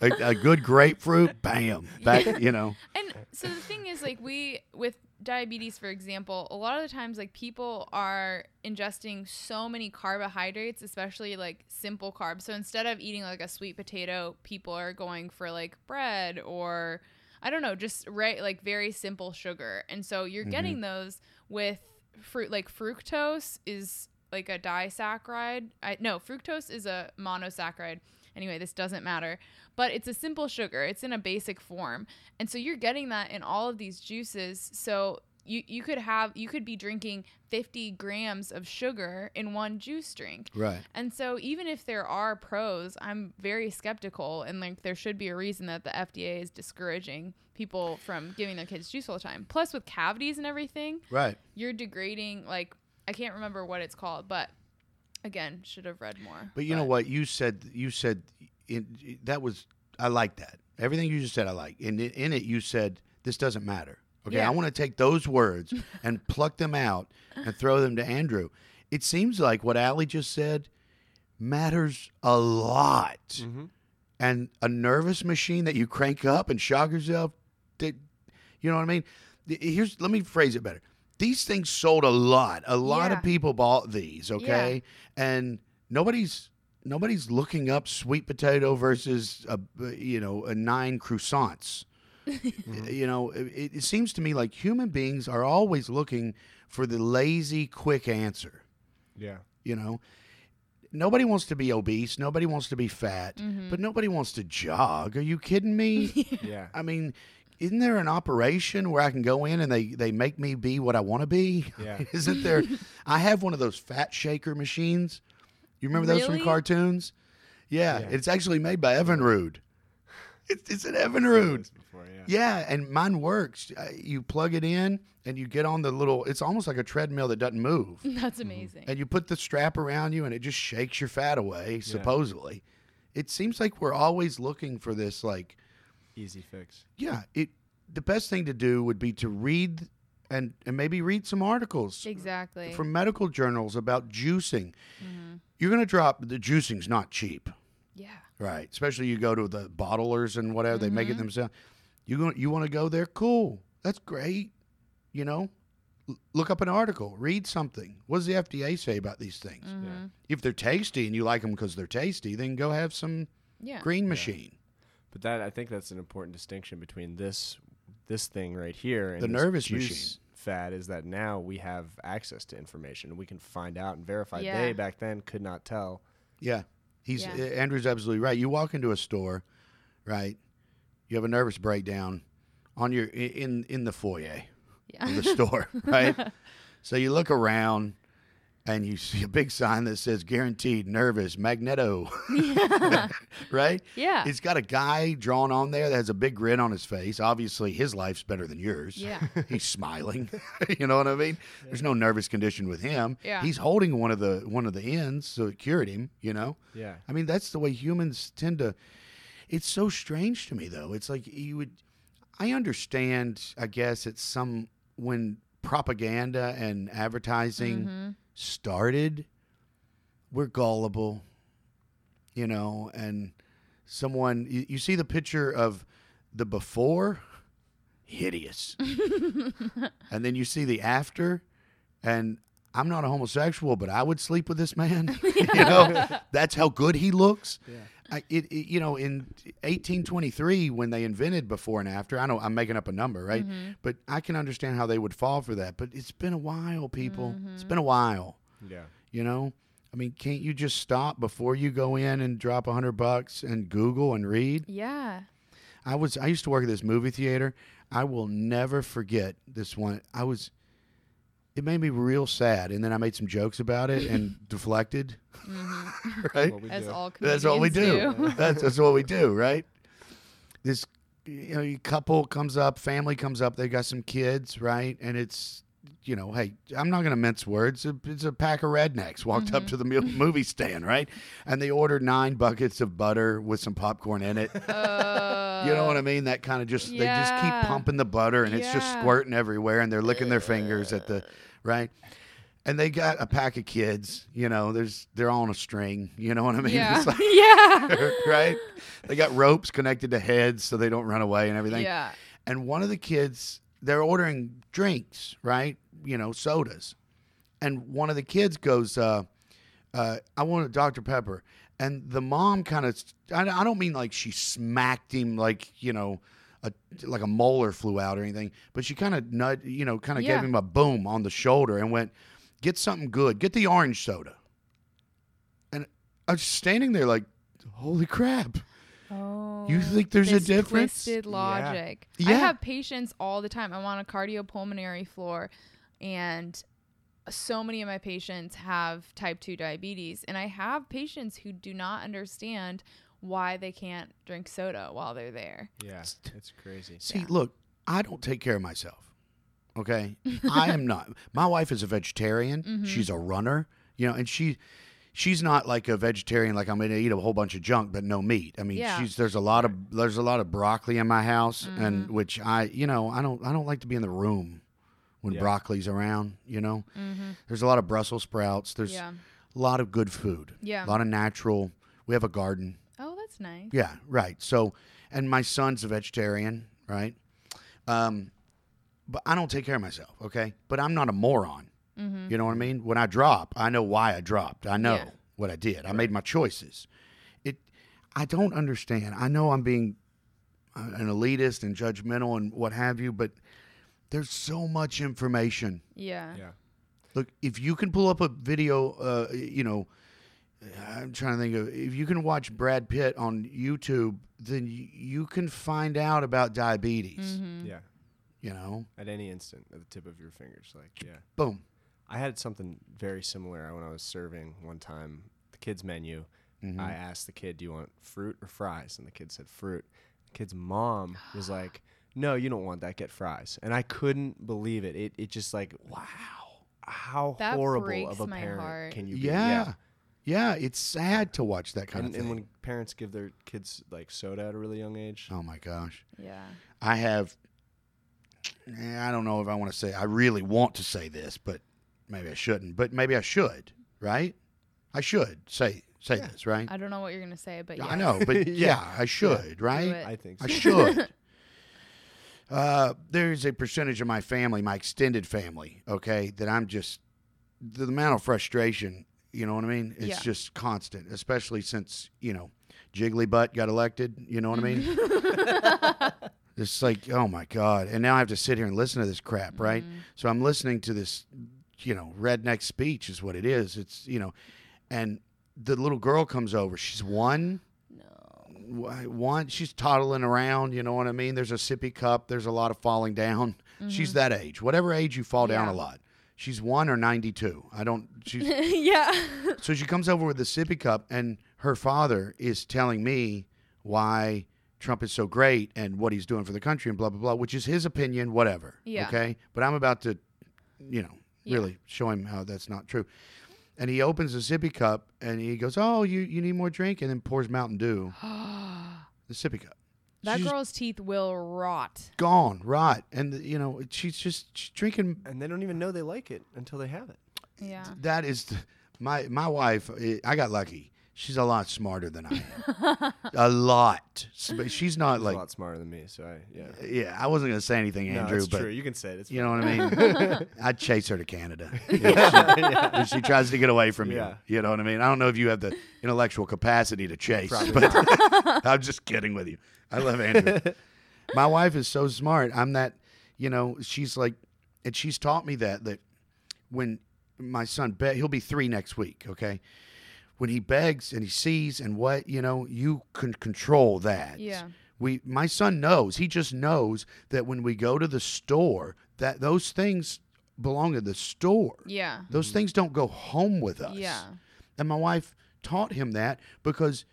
A, a good grapefruit, bam, that you know. And so the thing is, like, we, with diabetes, for example, a lot of the times, like, people are ingesting so many carbohydrates, especially like simple carbs. So instead of eating like a sweet potato, people are going for like bread or, I don't know, just right, like very simple sugar. And so you're mm-hmm. getting those with fruit, like fructose is like a disaccharide. I, no, fructose is a monosaccharide. Anyway, this doesn't matter. But it's a simple sugar. It's in a basic form. And so you're getting that in all of these juices. So you you could have you could be drinking 50 grams of sugar in one juice drink. Right. And so even if there are pros, I'm very skeptical and like there should be a reason that the FDA is discouraging people from giving their kids juice all the time. Plus with cavities and everything, Right. you're degrading like I can't remember what it's called, but again, should have read more. But you know what? You said you said in, that was I like that. Everything you just said, I like. In in it, you said this doesn't matter. Okay, Yeah. I want to take those words <laughs> and pluck them out and throw them to Andrew. It seems like what Allie just said matters a lot. Mhm. And a nervous machine that you crank up and shock yourself, that, you know what I mean? The- Here's let me phrase it better. These things sold a lot. A lot Yeah. of people bought these, okay? And nobody's nobody's looking up sweet potato versus a you know a nine croissants. You know, it, it seems to me like human beings are always looking for the lazy, quick answer. Yeah. You know, nobody wants to be obese, nobody wants to be fat, Mm-hmm. but nobody wants to jog. Are you kidding me? <laughs> Yeah. I mean, isn't there an operation where I can go in and they they make me be what I want to be? Yeah. <laughs> isn't there? <laughs> I have one of those fat shaker machines. You remember those from cartoons? Yeah, Yeah. it's actually made by Evinrude. It's, it's an Evinrude. Before, yeah. Yeah, and mine works. Uh, You plug it in and you get on the little. It's almost like a treadmill that doesn't move <laughs> That's amazing. and you put the strap around you and it just shakes your fat away supposedly it seems like we're always looking for this like Easy fix. yeah it the best thing to do would be to read and and maybe read some articles Exactly. from medical journals about juicing Mm-hmm. you're going to drop the juicing's not cheap yeah. right especially you go to the bottlers and whatever they Mm-hmm. make it themselves you going you want to go there cool that's great you know L- look up an article read something what does the fda say about these things Mm-hmm. if they're tasty and you like them because they're tasty, then go have some Yeah. green machine. But that I think that's an important distinction between this this thing right here and The nervous juice machine. fad is that now we have access to information. We can find out and verify. Yeah. They back then could not tell. Yeah, he's Yeah. uh, Andrew's absolutely right. You walk into a store, right? You have a nervous breakdown on your in in the foyer Yeah. of the store, <laughs> right? <laughs> So you look around and you see a big sign that says "Guaranteed Nervous Magneto," <laughs> right? Yeah. It's got a guy drawn on there that has a big grin on his face. Obviously, his life's better than yours. Yeah. <laughs> He's smiling. <laughs> you know what I mean? There's no nervous condition with him. Yeah. He's holding one of the one of the ends, so it cured him. You know. Yeah. I mean, that's the way humans tend to. It's so strange to me, though. It's like you would. I understand. I guess it's some when propaganda and advertising Mm-hmm. Started. We're gullible, you know, and someone you, you see the picture of the before, hideous, <laughs> and then you see the after, and I'm not a homosexual, but I would sleep with this man. <laughs> you know, that's how good he looks. Yeah. I, it, it- you know, in 1823, when they invented before and after, I know I'm making up a number, right? Mm-hmm. But I can understand how they would fall for that. But it's been a while, people. It's mm-hmm. been a while. Yeah. You know, I mean, can't you just stop before you go in and drop a hundred bucks and Google and read? Yeah. I was I used to work at this movie theater. I will never forget this one. I was it made me real sad and then I made some jokes about it and <laughs> deflected. <laughs> right? What we As do. all That's what we do. comedians that's that's what we do, <laughs> right? This you know, couple comes up, family comes up, they got some kids, right? And it's you know, hey, I'm not going to mince words. It's a, pack of rednecks walked up to the movie stand, right? And they ordered nine buckets of butter with some popcorn in it. Uh, You know what I mean? That kind of just they just keep pumping the butter and it's just squirting everywhere and they're licking their fingers at the right. And they got a pack of kids, you know, there's they're on a string, you know what I mean? Yeah. Like- <laughs> yeah. <laughs> right? They got ropes connected to heads so they don't run away and everything. Yeah. And one of the kids, they're ordering drinks, right? You know, sodas. And one of the kids goes, uh, uh, I want a Dr. Pepper. And the mom kind of, I I don't mean like she smacked him like, you know, a, like a molar flew out or anything, but she kind of nut, you know, kind of Yeah. gave him a boom on the shoulder and went, get something good, get the orange soda. And I was standing there like, holy crap. Oh, You think there's a difference? Twisted logic. I Yeah. have patients all the time. I'm on a cardiopulmonary floor, and so many of my patients have type 2 diabetes. And I have patients who do not understand why they can't drink soda while they're there. Yeah, it's crazy. See, Yeah. look, I don't take care of myself. Okay, <laughs> I am not. My wife is a vegetarian. Mm-hmm. She's a runner. You know, and she. She's not like a vegetarian, like I'm going to eat a whole bunch of junk, but no meat. I mean, Yeah. Mm-hmm. she's there's a lot of there's a lot of broccoli in my house, and which I, you know, I don't I don't like to be in the room when Yeah. broccoli's around. You know, there's a lot of Brussels sprouts. There's Mm-hmm. Yeah. a lot of good food. Yeah. a lot of natural. We have a garden. Oh, that's nice. Yeah, right. So, and my son's a vegetarian, right? Um, but I don't take care of myself, okay? But I'm not a moron. You know what I mean? When I drop, I know why I dropped. I know Yeah. what I did. I made my choices. It. I don't understand. I know I'm being uh, an elitist and judgmental and what have you, but there's so much information. Yeah. Yeah. Look, if you can pull up a video, uh, you know, I'm trying to think of if you can watch Brad Pitt on YouTube, then y- you can find out about diabetes. Mm-hmm. Yeah. You know, At any instant, at the tip of your fingers. Like, yeah. boom. I had something very similar when I was serving one time the kids menu. Mm-hmm. I asked the kid, "Do you want fruit or fries?" And the kid said fruit. The kid's mom was <sighs> like, "No, you don't want that. Get fries." And I couldn't believe it. It it just like, wow, how That horrible of a my parent heart. can you be? Yeah. yeah, It's sad to watch that kind And, of thing. and when parents give their kids like soda at a really young age, oh my gosh, Yeah. I have. eh, I don't know if I want to say. I really want to say this, but maybe I shouldn't. But maybe I should. Right? I should say say Yeah. this. Right? I don't know what you're going to say, but I know, but <laughs> Yeah. yeah, I should. Right? I think so. I should. <laughs> uh, there's a percentage of my family, my extended family, okay, that I'm just the amount of frustration. You know what I mean? It's Yeah. just constant, especially since you know Jiggly Butt got elected. You know what I mean? <laughs> It's like, oh my god! And now I have to sit here and listen to this crap, right? Mm-hmm. So I'm listening to this, you know, redneck speech is what it is. It's you know, and the little girl comes over. She's one one she's toddling around you know what i mean there's a sippy cup there's a lot of falling down she's that age whatever age you fall down a Mm-hmm. Lot she's one or 92 i don't she's <laughs> yeah. <laughs> so she comes over with the sippy cup and her father is telling me why trump is so great and what he's doing for the country and blah blah blah which is his opinion whatever Yeah. okay but i'm about to you know Yeah. really show him how that's not true and he opens the sippy cup and he goes oh you, you need more drink and then pours mountain dew <gasps> the sippy cup that She's girl's teeth will rot. gone rot and you know she's just she's drinking and they don't even know they like it until they have it. Yeah. that is the- my my wife eh, i got lucky she's a lot smarter than i am a lot but she's not She's like a lot smarter than me, so I yeah. yeah i wasn't going to say anything no, andrew it's but true. You can say it. It's you know what i mean <laughs> i'd chase her to canada <laughs> if she, if she tries to get away from you Yeah. you know what i mean i don't know if you have the intellectual capacity to chase Probably but <laughs> i'm just kidding with you i love andrew my wife is so smart. I'm that, you know, she's like, and she's taught me that that when my son be- he'll be three next week. Okay, when he begs and he sees and what you know, you can control that. Yeah. We, my son knows. He just knows that when we go to the store, that those things belong in the store. Yeah. Those things don't go home with us. Yeah. And my wife taught him that because,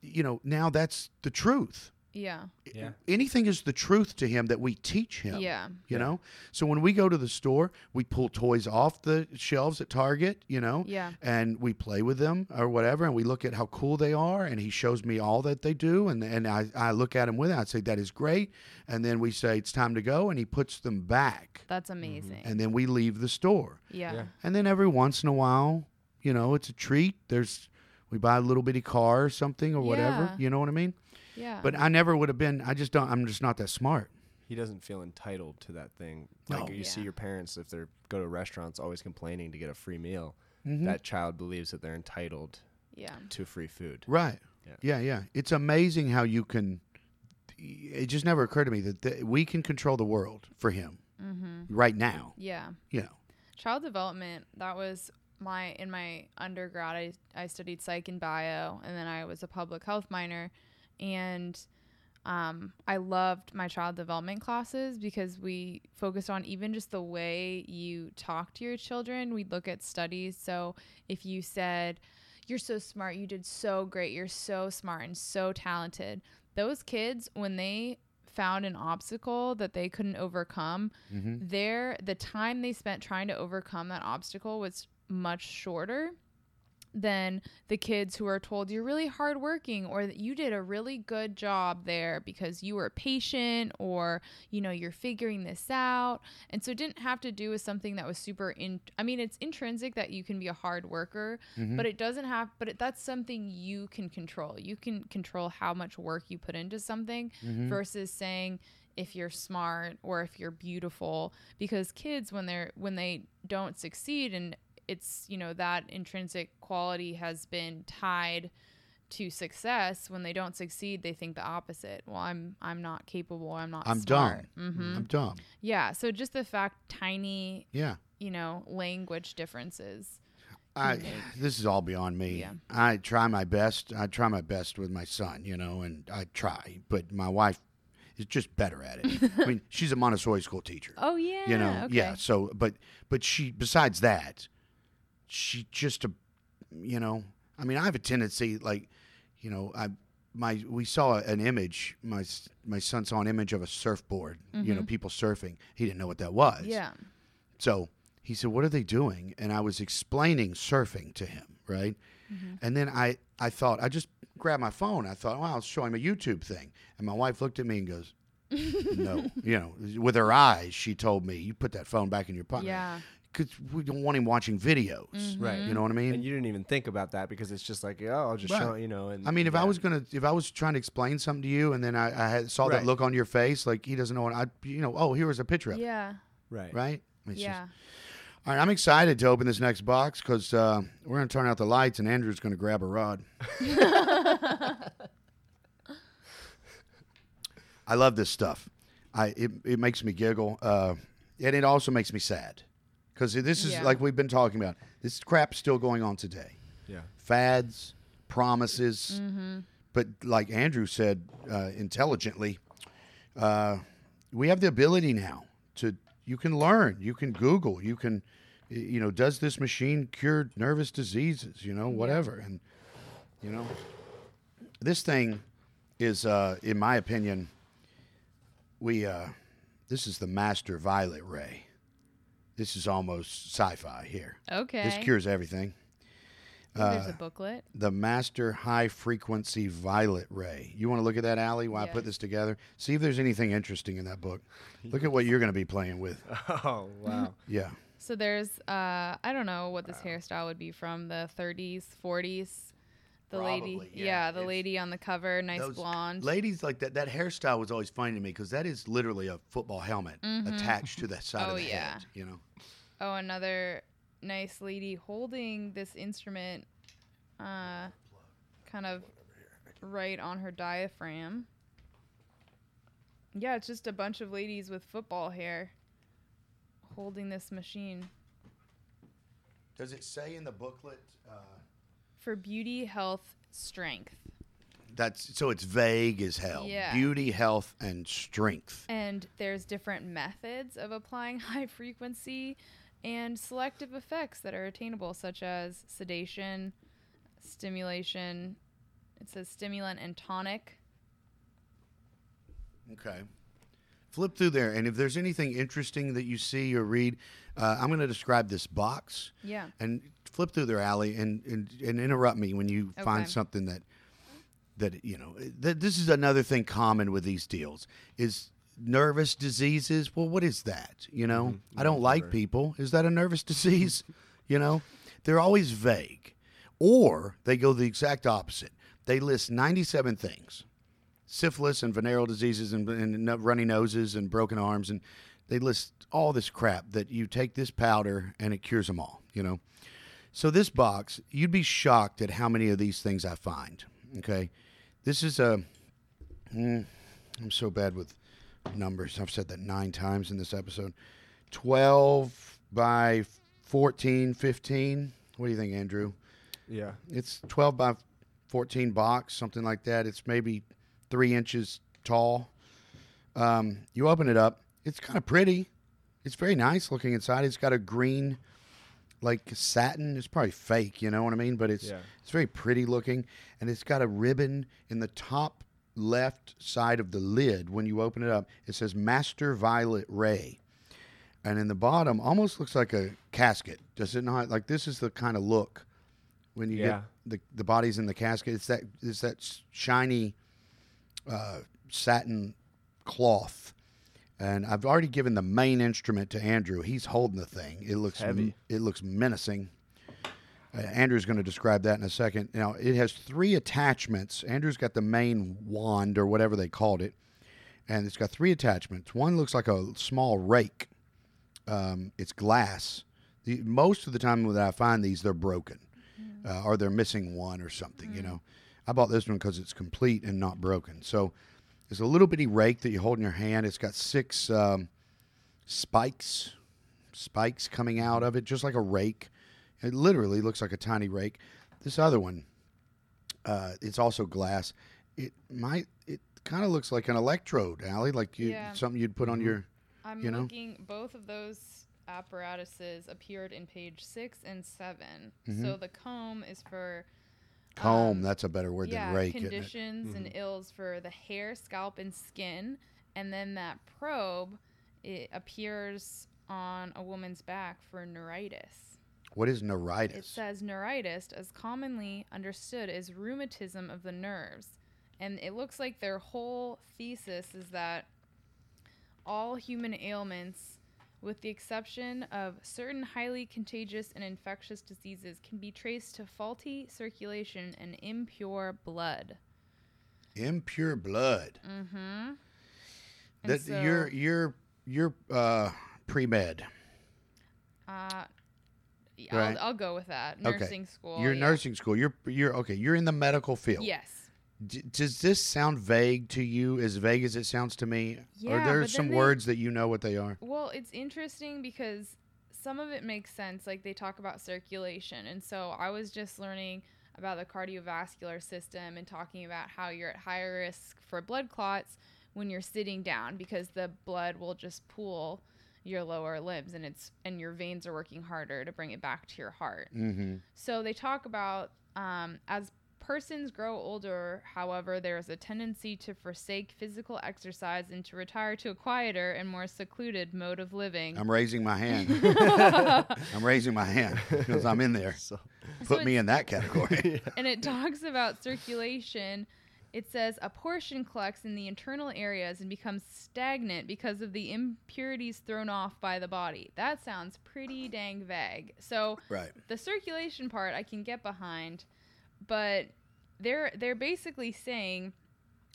you know, now that's the truth Yeah. Yeah. anything is the truth to him that we teach him. Yeah. You know? So when we go to the store, we pull toys off the shelves at Target, you know? Yeah. And we play with them or whatever, and we look at how cool they are, and he shows me all that they do, and and I, I look at him with it, I say, That is great. And then we say, It's time to go, and he puts them back. That's mm-hmm. amazing. And then we leave the store. yeah. Yeah. And then every once in a while, you know, it's a treat. There's we buy a little bitty car or something or whatever. Yeah. You know what I mean? Yeah. But I never would have been. I just don't. I'm just not that smart. He doesn't feel entitled to that thing. Like No. you see your parents if they go to restaurants always complaining to get a free meal. Mm-hmm. That child believes that they're entitled yeah. to free food. Right. Yeah. Yeah. yeah, It's amazing how you can. It just never occurred to me that th- we can control the world for him Mm-hmm. right now. Yeah. You know. Child development, that was my in my undergrad I, I studied psych and bio and then I was a public health minor and um, I loved my child development classes because we focused on even just the way you talk to your children. We'd look at studies. So if you said, You're so smart, you did so great, you're so smart and so talented, those kids, when they found an obstacle that they couldn't overcome, Mm-hmm. their the time they spent trying to overcome that obstacle was much shorter than the kids who are told you're really hardworking or that you did a really good job there because you were patient or you know you're figuring this out and so it didn't have to do with something that was super in i mean it's intrinsic that you can be a hard worker Mm-hmm. but it doesn't have but it, that's something you can control you can control how much work you put into something Mm-hmm. versus saying if you're smart or if you're beautiful because kids when they're when they don't succeed and it's you know that intrinsic quality has been tied to success when they don't succeed they think the opposite well i'm i'm not capable i'm not I'm smart. dumb. hmm I'm dumb. yeah so just the fact tiny Yeah. you know language differences I this is all beyond me. Yeah. I try my best. I try my best with my son, you know, and I try, but my wife is just better at it. <laughs> I mean, she's a Montessori school teacher. oh yeah you know, okay. yeah. So, but but she besides that, she just a, you know, I mean, I have a tendency like, you know, I my we saw an image. My my son saw an image of a surfboard. You know, people surfing. He didn't know what that was. Mm-hmm. yeah So he said, "What are they doing?" And I was explaining surfing to him, right? Mm-hmm. And then I, I thought I just grabbed my phone. I thought, "Well, I'll show him a YouTube thing." And my wife looked at me and goes, <laughs> "No," you know, with her eyes, she told me, "You put that phone back in your pocket." yeah because we don't want him watching videos. Mm-hmm. Right. You know what I mean? And you didn't even think about that because it's just like, oh, I'll just Right. show you know. And I mean, if I was gonna, if I was trying to explain something to you, and then I, I had, saw that look on your face, like he doesn't know what I, you know, oh, here was a picture of it, yeah right, right? It's just- yeah all right, I'm excited to open this next box because uh, we're gonna turn out the lights, and Andrew's gonna grab a rod. <laughs> I love this stuff. I it, it makes me giggle, uh, and it also makes me sad because this is Yeah. like we've been talking about. This crap's still going on today. yeah, fads, promises. Mm-hmm. But like Andrew said uh, intelligently, uh, we have the ability now to you can learn, you can Google, you can, y- you know, does this machine cure nervous diseases? You know, whatever, and you know, this thing is, uh, in my opinion, we uh, this is the master violet ray. This is almost sci-fi here. okay This cures everything Oh, there's a booklet the Master High Frequency Violet Ray. You want to look at that, Allie, while I put this together? See if there's anything interesting in that book. <laughs> Look at what you're going to be playing with. <laughs> Oh wow. <laughs> Yeah. So there's uh I don't know what this hairstyle would be from the 30s, 40s. The lady, yeah. yeah, the lady on the cover, nice Those blonde. Ladies like that. That hairstyle was always funny to me because that is literally a football helmet attached to the side <laughs> Oh, of the yeah. head. You know. oh, another nice lady holding this instrument, uh, kind of right on her diaphragm. Yeah, it's just a bunch of ladies with football hair holding this machine Does it say in the booklet? Uh, for beauty, health, strength. that's so it's vague as hell. Yeah. Beauty, health, and strength. And there's different methods of applying <laughs> high frequency and selective effects that are attainable, such as sedation, stimulation. It says stimulant and tonic. Okay. Flip through there, and if there's anything interesting that you see or read, uh, I'm going to describe this box. Yeah. and flip through there Allie and, and, and interrupt me when you find something that that you know th- this is another thing common with these deals is nervous diseases. Well what is that? You know i don't like people. Is that a nervous <laughs> disease? You know they're always vague. Or they go the exact opposite. They list 97 things syphilis and venereal diseases and, and runny noses and broken arms and they list all this crap that you take this powder and it cures them all you know? So this box you'd be shocked at how many of these things i find okay? This is a mm, i'm so bad with numbers. I've said that nine times in this episode. 12 by 14 15 what do you think andrew? Yeah. it's 12 by 14 box something like that. It's maybe three inches tall. Um, you open it up. It's kind of pretty. It's very nice looking inside. It's got a green, like satin. It's probably fake, you know what I mean? But it's Yeah. it's very pretty looking, and it's got a ribbon in the top left side of the lid. When you open it up, it says Master Violet Ray, and in the bottom, almost looks like a casket. Does it not? Like this is the kind of look when you Yeah. get the the body's in the casket. It's that it's that shiny uh, satin cloth. And I've already given the main instrument to Andrew. He's holding the thing. It looks Heavy. It looks menacing. Uh, Andrew's going to describe that in a second. Now it has three attachments. Andrew's got the main wand or whatever they called it, and it's got three attachments. One looks like a small rake. Um, it's glass. The, most of the time that I find these, they're broken, uh, or they're missing one or something. You know, I bought this one because it's complete and not broken. So it's a little bitty rake that you hold in your hand. It's got six um, spikes, spikes coming out of it, just like a rake. It literally looks like a tiny rake. This other one, uh, it's also glass. It might. It kind of looks like an electrode, Allie, like you, Yeah. something you'd put on your. I'm you know? looking. Both of those apparatuses appeared in page six and 7 Mm-hmm. So the comb is for Comb, Um, that's a better word yeah than rake. isn't it? conditions and ills for the hair, scalp, and skin, and then that probe it appears on a woman's back for neuritis. What is neuritis? It says neuritis, as commonly understood, is rheumatism of the nerves. And it looks like their whole thesis is that all human ailments, with the exception of certain highly contagious and infectious diseases, can be traced to faulty circulation and impure blood. Impure blood. Mm-hmm. That you're you're you're uh, pre med. uh, yeah, Right. I'll, I'll go with that. Okay. Nursing school. you're yeah. nursing school. You're you're okay. You're in the medical field. Yes. D- does this sound vague to you? As vague as it sounds to me? Yeah, there some they- words that you know what they are? Well, it's interesting because some of it makes sense. Like they talk about circulation. And so I was just learning about the cardiovascular system and talking about how you're at higher risk for blood clots when you're sitting down because the blood will just pool your lower limbs and it's and your veins are working harder to bring it back to your heart. Mm-hmm. So they talk about um, as persons grow older, however, there is a tendency to forsake physical exercise and to retire to a quieter and more secluded mode of living. I'm raising my hand. <laughs> I'm raising my hand because I'm in there. So, Put me in that category. <laughs> <laughs> and it talks about circulation. It says a portion collects in the internal areas and becomes stagnant because of the impurities thrown off by the body. That sounds pretty dang vague. So right. the circulation part I can get behind, but they're they're basically saying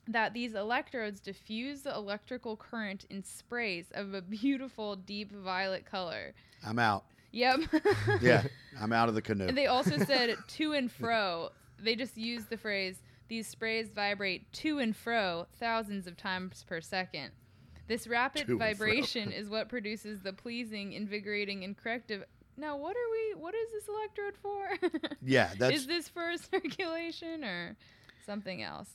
that these electrodes diffuse the electrical current in sprays of a beautiful deep violet color. I'm out. Yep. <laughs> Yeah, I'm out of the canoe. And they also said to and fro. They just used the phrase these sprays vibrate to and fro thousands of times per second. This rapid To vibration <laughs> is what produces the pleasing, invigorating, and corrective. Now, what are we? What is this electrode for? <laughs> yeah, that's is this for <laughs> circulation or something else?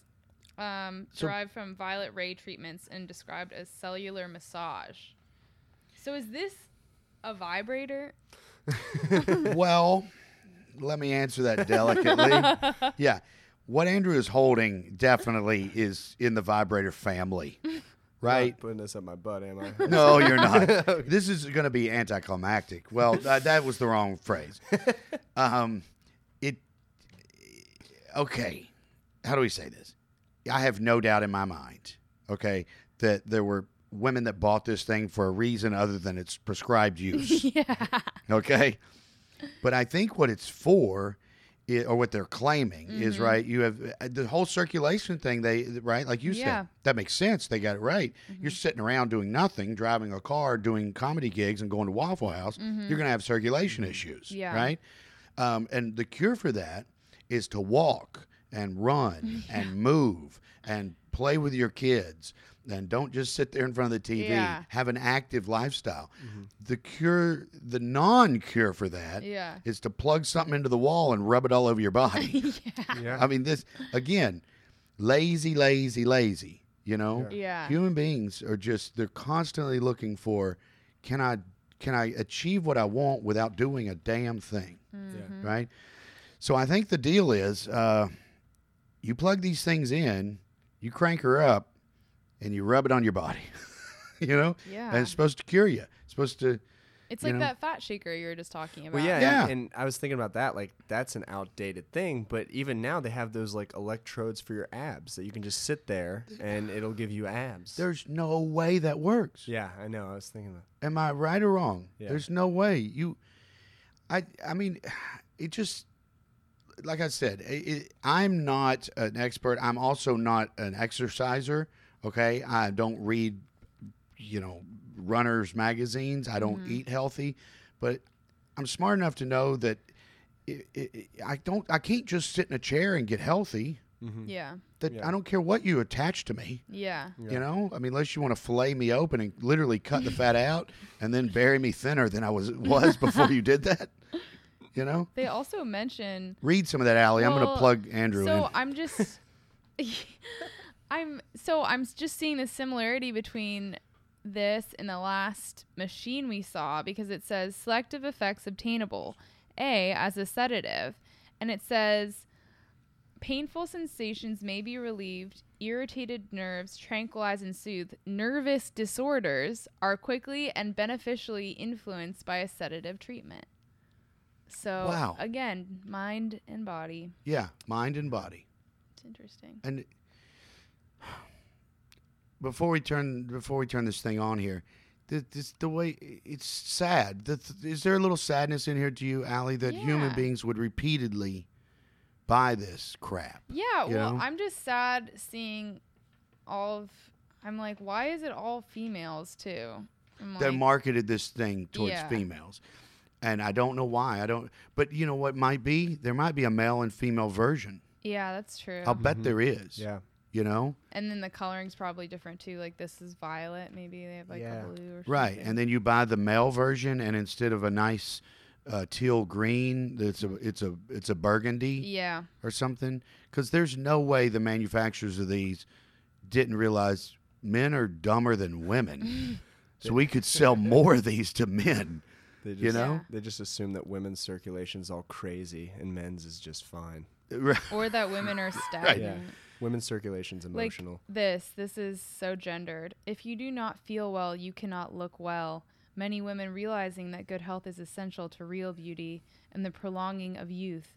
Um, So- derived from violet ray treatments and described as cellular massage. So, is this a vibrator? <laughs> well. Let me answer that delicately. yeah, what Andrew is holding definitely is in the vibrator family, right? Not putting this up my butt, am I? No, you're not. <laughs> This is going to be anticlimactic. Well, <laughs> that, that was the wrong phrase. <laughs> Um, it. Okay, how do we say this? I have no doubt in my mind. Okay, that there were women that bought this thing for a reason other than its prescribed use. yeah. okay, but I think what it's for. I or what they're claiming is Mm-hmm. right. You have uh, the whole circulation thing. They right, like you Yeah. Mm-hmm. said, that makes sense. They got it right. You're sitting around doing nothing, driving a car, doing comedy gigs, and going to Waffle House. You're going to have circulation issues, Mm-hmm. Yeah. right? Um, and the cure for that is to walk and run <laughs> and move and play with your kids. And don't just sit there in front of the TV. Yeah. Have an active lifestyle. The cure, the non-cure for that, is Yeah. to plug something into the wall and rub it all over your body. <laughs> yeah. I mean, this again. lazy, lazy, lazy. You know, Yeah. human beings are just they're constantly looking for can I can I achieve what I want without doing a damn thing, Mm-hmm. right? So I think the deal is uh, you plug these things in, you crank her up, and you rub it on your body. <laughs> you know, Yeah. and it's supposed to cure you. It's supposed to. It's like know? that fat shaker you were just talking about. Well, yeah, Yeah. And, and I was thinking about that. Like, that's an outdated thing. But even now, they have those like electrodes for your abs that you can just sit there and it'll give you abs. There's no way that works. yeah, I know. I was thinking that. Am I right or wrong? Yeah. There's no way you. I I mean, it just like I said. It, it, I'm not an expert. I'm also not an exerciser. Okay, I don't read, you know, runners magazines. I don't mm-hmm. eat healthy, but I'm smart enough to know that. It, it, it- I don't. I can't just sit in a chair and get healthy. Mm-hmm. Yeah. That Yeah. I don't care what you attach to me. Yeah. You know, I mean, unless you want to fillet me open and literally cut the fat <laughs> out and then bury me thinner than I was was before you did that. You know, They also mention read some of that, Allie. I'm going to plug Andrew So in. I'm just, <laughs> <laughs> I'm so I'm just seeing the similarity between this and the last machine we saw because it says selective effects obtainable, A as a sedative, and it says painful sensations may be relieved, irritated nerves tranquilized and soothed, nervous disorders are quickly and beneficially influenced by a sedative treatment. So Wow. again, mind and body. Yeah, mind and body. It's interesting. And before we turn before we turn this thing on here, this, this the way it's sad. The, is there a little sadness in here to you, Allie, that human beings would repeatedly buy this crap? Yeah, well, know? I'm just sad seeing all of. I'm like, why is it all females too? I'm they marketed this thing towards Yeah. females and i don't know why i don't but you know what might be there might be a male and female version yeah, that's true. i'll bet there is Mm-hmm. Yeah. You know and then the coloring's probably different too. Like this is violet. Maybe they have like Yeah. a blue or something. right and then you buy the male version and instead of a nice uh, teal green it's a it's a it's a burgundy yeah, or something because there's no way the manufacturers of these didn't realize men are dumber than women <laughs> so we could sell more of these to men They just, You know? They just assume that women's circulation's all crazy and men's is just fine. or that women are <laughs> stagnant. Yeah. Women's circulation's emotional. Like this, this is so gendered. If you do not feel well, you cannot look well. Many women realizing that good health is essential to real beauty and the prolonging of youth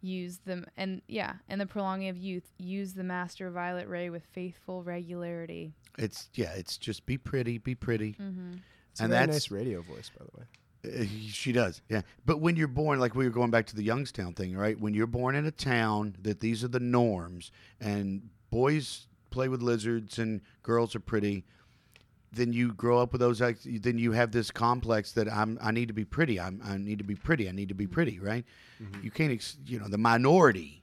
use them and yeah, and the prolonging of youth use the master violet ray with faithful regularity. it's yeah it's just be pretty be pretty Mm-hmm. it's and very that's- nice radio voice, by the way. She does, yeah. But when you're born, like we were going back to the Youngstown thing, right? When you're born in a town that these are the norms, and boys play with lizards and girls are pretty, then you grow up with those. Then you have this complex that I'm. I need to be pretty. I'm. I need to be pretty. I need to be mm-hmm. pretty. Right? Mm-hmm. You can't. Ex- you know, the minority.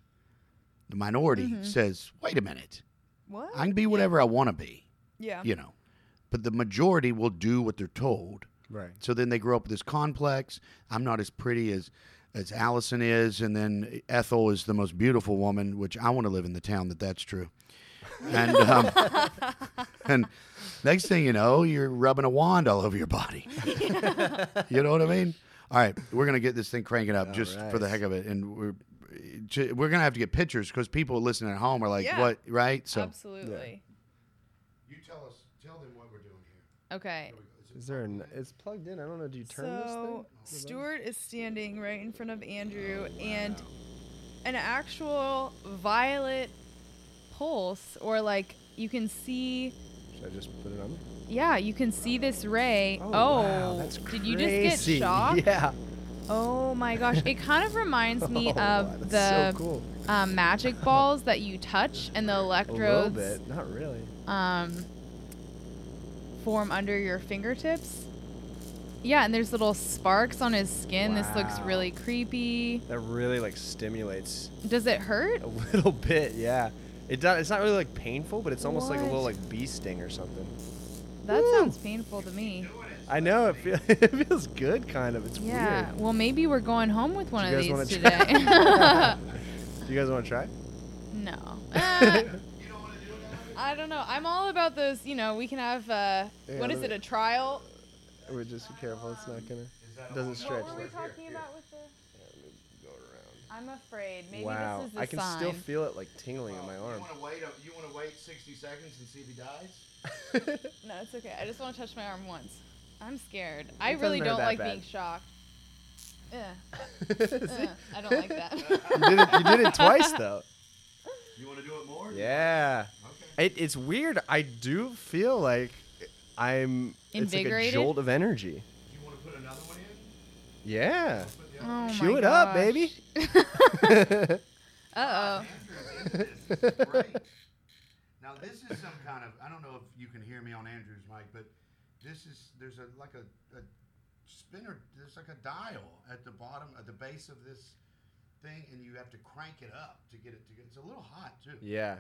The minority mm-hmm. says, "Wait a minute. What? I can be whatever I want to be." yeah. You know, but the majority will do what they're told. Right. So then they grow up with this complex. I'm not as pretty as as Allison is, and then Ethel is the most beautiful woman, which I want to live in the town that that's true. And um, <laughs> and next thing you know, you're rubbing a wand all over your body. <laughs> you know what I mean? All right, we're gonna get this thing cranking up All just for the heck of it, and we're we're gonna have to get pictures because people listening at home are like, Yeah. "What?" Right? So Absolutely. you tell us, tell them what we're doing here. Okay. Is there an? It's plugged in. I don't know. Do you turn this So thing? Stuart is standing right in front of Andrew, and an actual violet pulse, or like you can see. Should I just put it on? Yeah, you can see this ray. Oh, wow, that's did you just get <laughs> shocked? Yeah. Oh my gosh, it kind of reminds me <laughs> Oh, of the so cool. um, magic balls that you touch, and the electrodes. A little bit, not really. um, form under your fingertips. Yeah, and there's little sparks on his skin. This looks really creepy. That really like stimulates Does it hurt? <laughs> a little bit. Yeah. It does. It's not really like painful, but it's almost like a little like bee sting or something. That Woo. sounds painful to me. I know it, feel, <laughs> it feels good, kind of. It's Yeah. weird. Yeah. Well, maybe we're going home with one of these today. <laughs> Do you guys want to try? no. Uh, I don't know. I'm all about those. You know, we can have. Uh, Yeah, what is it? A trial. We're just be careful. It's not gonna. It doesn't stretch. What were we like- talking about with the? I'm afraid. Maybe wow, this is the I can sign. still feel it like tingling in my arm. You arm. want to wait? You want to wait 60 seconds and see if he dies? <laughs> No, it's okay. I just want to touch my arm once. I'm scared. I really don't like bad. being shocked. Yeah. <laughs> See? Ugh, I don't like that. you did it. You did it twice though. You want to do it more? Yeah. Okay. It, it's weird. I do feel like I'm. invigorated. It's like a jolt of energy. Do You want to put another one in? Yeah. Put the other Oh one Chew my it up, baby. <laughs> <laughs> Uh oh. Andrew's in this. This is great. Now this is some kind of I don't know if you can hear me on Andrew's mic, but this is there's a like a, a spinner. There's like a dial at the bottom at the base of this thing, and you have to crank it up to get it to get. It's a little hot too. Yeah.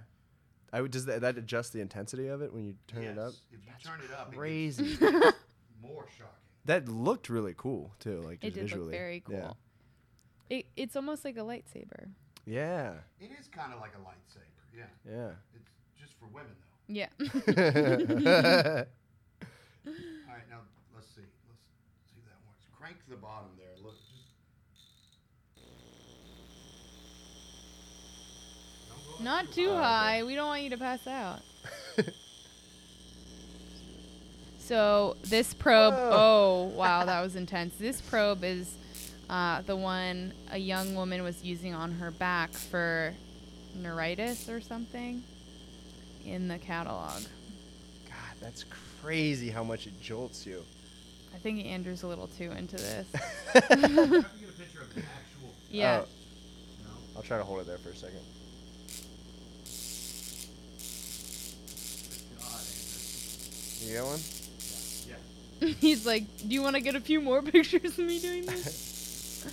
I would, does that, that adjust the intensity of it when you turn it up? Yes, If you turn it up, Crazy. it gets <laughs> more shocking. that looked really cool too. Like It did visually. look very cool. Yeah. It, it's almost like a lightsaber. Yeah. It is kind of like a lightsaber. Yeah, Yeah. it's just for women though. Yeah. <laughs> All right, now let's see. Let's see that works. Crank the bottom there. Look. Just... Don't go up Not too Oh, okay. high. We don't want you to pass out. <laughs> so this probe. Whoa. Oh wow, that <laughs> was intense. This probe is uh, the one a young woman was using on her back for neuritis or something in the catalog. God, that's crazy how much it jolts you. I think Andrew's a little too into this. <laughs> Try to get a picture of the actual. Yeah. Oh, I'll try to hold it there for a second. God, Andrew. You got one? Yeah. <laughs> He's like, "Do you want to get a few more <laughs> pictures of me doing this?"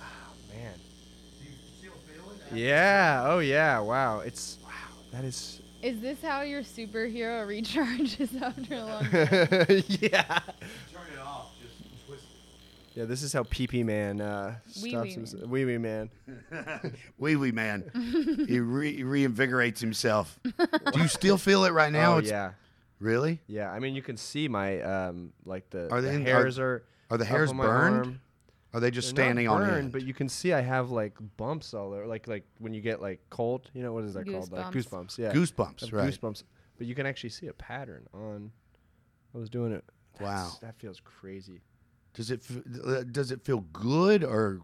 Oh, <laughs> man. Do you still feel it? Yeah. Oh yeah. Wow. It's wow. That is. Is this how your superhero recharges after a long day? yeah. Turn it off. Just twist it. Yeah. This is how PP Man uh, Wee stops Wee himself. Wee Wee Man. Wee wee man. he re- reinvigorates himself. Do you still feel it right now? oh It's- yeah. Really? Yeah. I mean, you can see my um like the, Are the in- hairs are. Are the hairs burned? arm. Are they just They're not standing on burned, end? but you can see I have like bumps all over, like like when you get like cold. You know what is that called? Like Goosebumps. goosebumps. Yeah. Goosebumps, right? Goosebumps. But you can actually see a pattern on. I was doing it. Wow. That feels crazy. Does it f- uh, does it feel good or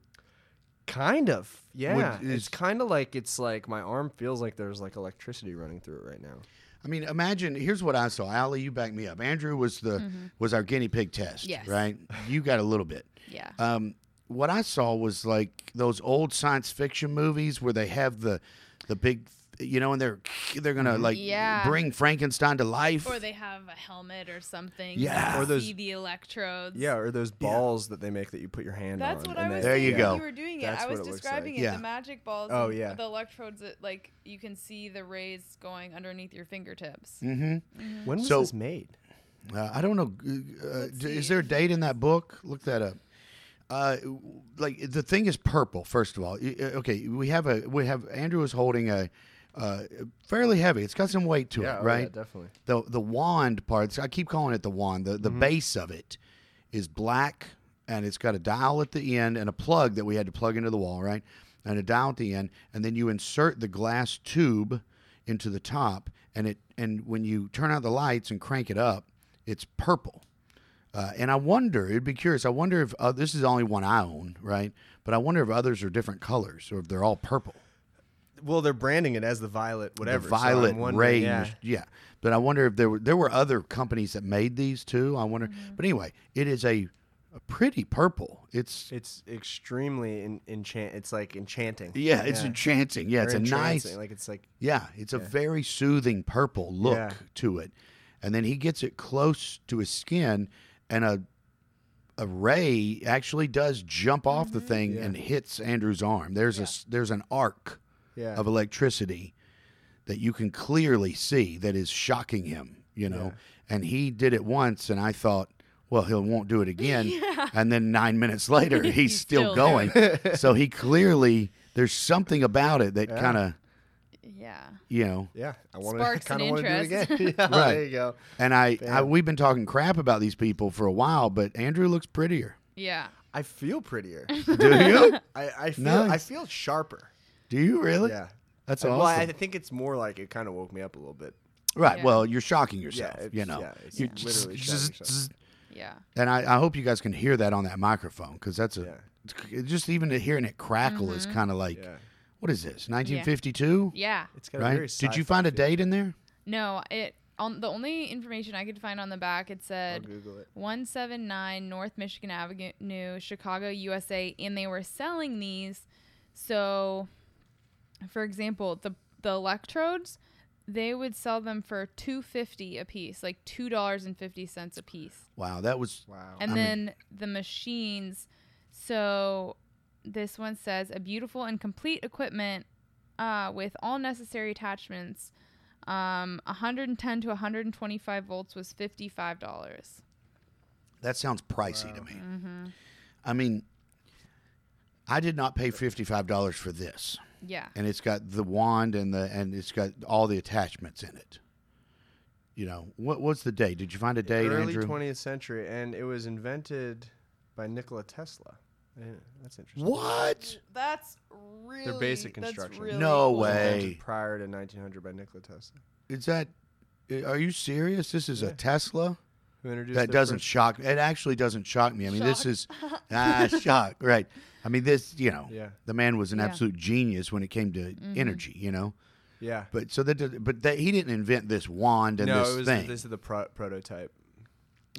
Kind of. Yeah. is- it's kind of like it's like my arm feels like there's like electricity running through it right now. I mean, imagine. Here's what I saw. Allie, you back me up. Andrew was the was our guinea pig test. Yes. Right. You got a little bit. yeah. Um, what I saw was like those old science fiction movies where they have the the big, you know, and they're they're gonna like Yeah. bring Frankenstein to life. Or they have a helmet or something. Yeah. Or those- see the electrodes. Yeah, or those balls that they make that you put your hand That's on. what and I was There you go. you were doing it. That's I was it describing like. it. Yeah. The magic balls. Oh, yeah. The electrodes that like you can see the rays going underneath your fingertips. mm-hmm. When was So- this made? Uh, I don't know. Uh, d- is there a date in that book? Look that up. Uh, like the thing is purple. First of all, uh, okay, we have a we have Andrew is holding a uh, fairly heavy. It's got some weight to yeah, it, oh, right? yeah, definitely. the the wand part. I keep calling it the wand. The the base of it is black, and it's got a dial at the end and a plug that we had to plug into the wall, right? And a dial at the end, and then you insert the glass tube into the top, and it and when you turn out the lights and crank it up, it's purple. Uh, and I wonder, it'd be curious. I wonder if uh, this is the only one I own, right? But I wonder if others are different colors or if they're all purple. Well, they're branding it as the violet whatever. the violet wondering, ray. Yeah. yeah. But I wonder if there were there were other companies that made these too. I wonder. Mm-hmm. But anyway, it is a, a pretty purple. It's It's extremely in, enchant. It's like enchanting. yeah, it's enchanting. Yeah, it's Or a nice. Like it's like Yeah, it's a very soothing purple look Yeah. to it. And then he gets it close to his skin, and a a ray actually does jump off the thing Yeah. and hits Andrew's arm. There's a s- there's an arc yeah. of electricity that you can clearly see that is shocking him, you know. And he did it once, and I thought, well, he won't do it again. <laughs> And then nine minutes <laughs> later, he's, He's still, still going. <laughs> so he clearly, there's something about it that Yeah. kind of Yeah. You know, Yeah, I want Sparks to kind of an want to do it interest. again. yeah, Right. There you go. and I, I we've been talking crap about these people for a while, but Andrew looks prettier. Yeah. I feel prettier. Do you? I, I feel I feel sharper. Do you really? Yeah. That's awesome. Well, I think it's more like it kind of woke me up a little bit. right. Yeah. Well, you're shocking yourself. it's- you know. yeah, You're literally zzz, zzz, zzz. Yeah. And I, I hope you guys can hear that on that microphone because that's a Yeah. just even hearing it crackle is mm-hmm. kind of like Yeah. what is this 1952 Yeah. It's got a right very did you find a feel. date in there No, it on the only information I could find on the back it said it. 179 North Michigan Avenue, Chicago, USA, and they were selling these. So, for example, the the electrodes, they would sell them for 250 a piece, like $2.50 a piece. wow that was Wow. And I mean- then the machines. So this one says a beautiful and complete equipment uh, with all necessary attachments. Um, 110 to 125 volts was $55. that sounds pricey to me Mm-hmm. i mean i did not pay $55 for this Yeah. and it's got the wand and the and it's got all the attachments in it you know what what's the date did you find a date Early andrew 20th century, and it was invented by Nikola Tesla. Yeah, that's interesting. what That's really Their basic construction. really No cool. way. Invented prior to 1900 by Nikola Tesla. is that are you serious this is a tesla Who introduced that doesn't first- shock it actually doesn't shock me i mean this is <laughs> ah shock right i mean this you know Yeah. the man was an Yeah. absolute genius when it came to Mhm. energy you know Yeah. but so that but that he didn't invent this wand and no, this it was thing this is the pro- prototype.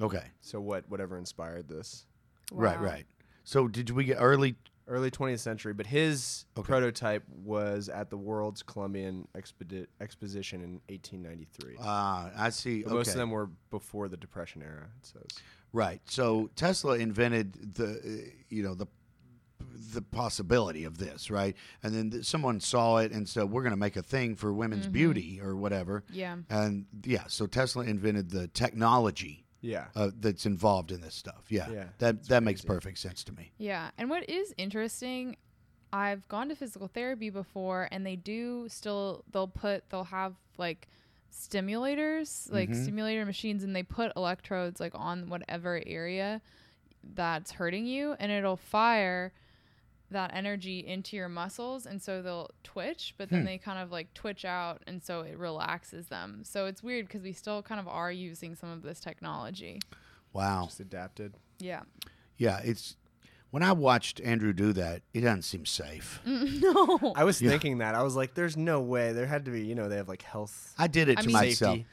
okay So what? Whatever inspired this. right Wow. right so did we get early Early 20th century, but his Okay. prototype was at the World's Columbian Expedi- Exposition in 1893. uh i see okay Most of them were before the Depression era. It says. right so tesla invented the uh, you know the the possibility of this right and then th- someone saw it and said we're going to make a thing for women's Mhm. beauty or whatever Yeah. and yeah so tesla invented the technology Yeah. uh, that's involved in this stuff. Yeah, Yeah, that it's that makes perfect sense to me. Yeah. And what is interesting, I've gone to physical therapy before and they do still they'll put they'll have like stimulators, like Mhm. stimulator machines and they put electrodes like on whatever area that's hurting you and it'll fire that energy into your muscles and so they'll twitch but then Hmm. they kind of like twitch out and so it relaxes them. So it's weird because we still kind of are using some of this technology. Wow. Just adapted. Yeah. Yeah, it's when I watched Andrew do that, it doesn't seem safe. <laughs> no. I was Yeah. thinking that. I was like, there's no way. There had to be, you know, they have like health I did it I to mean- myself. safety.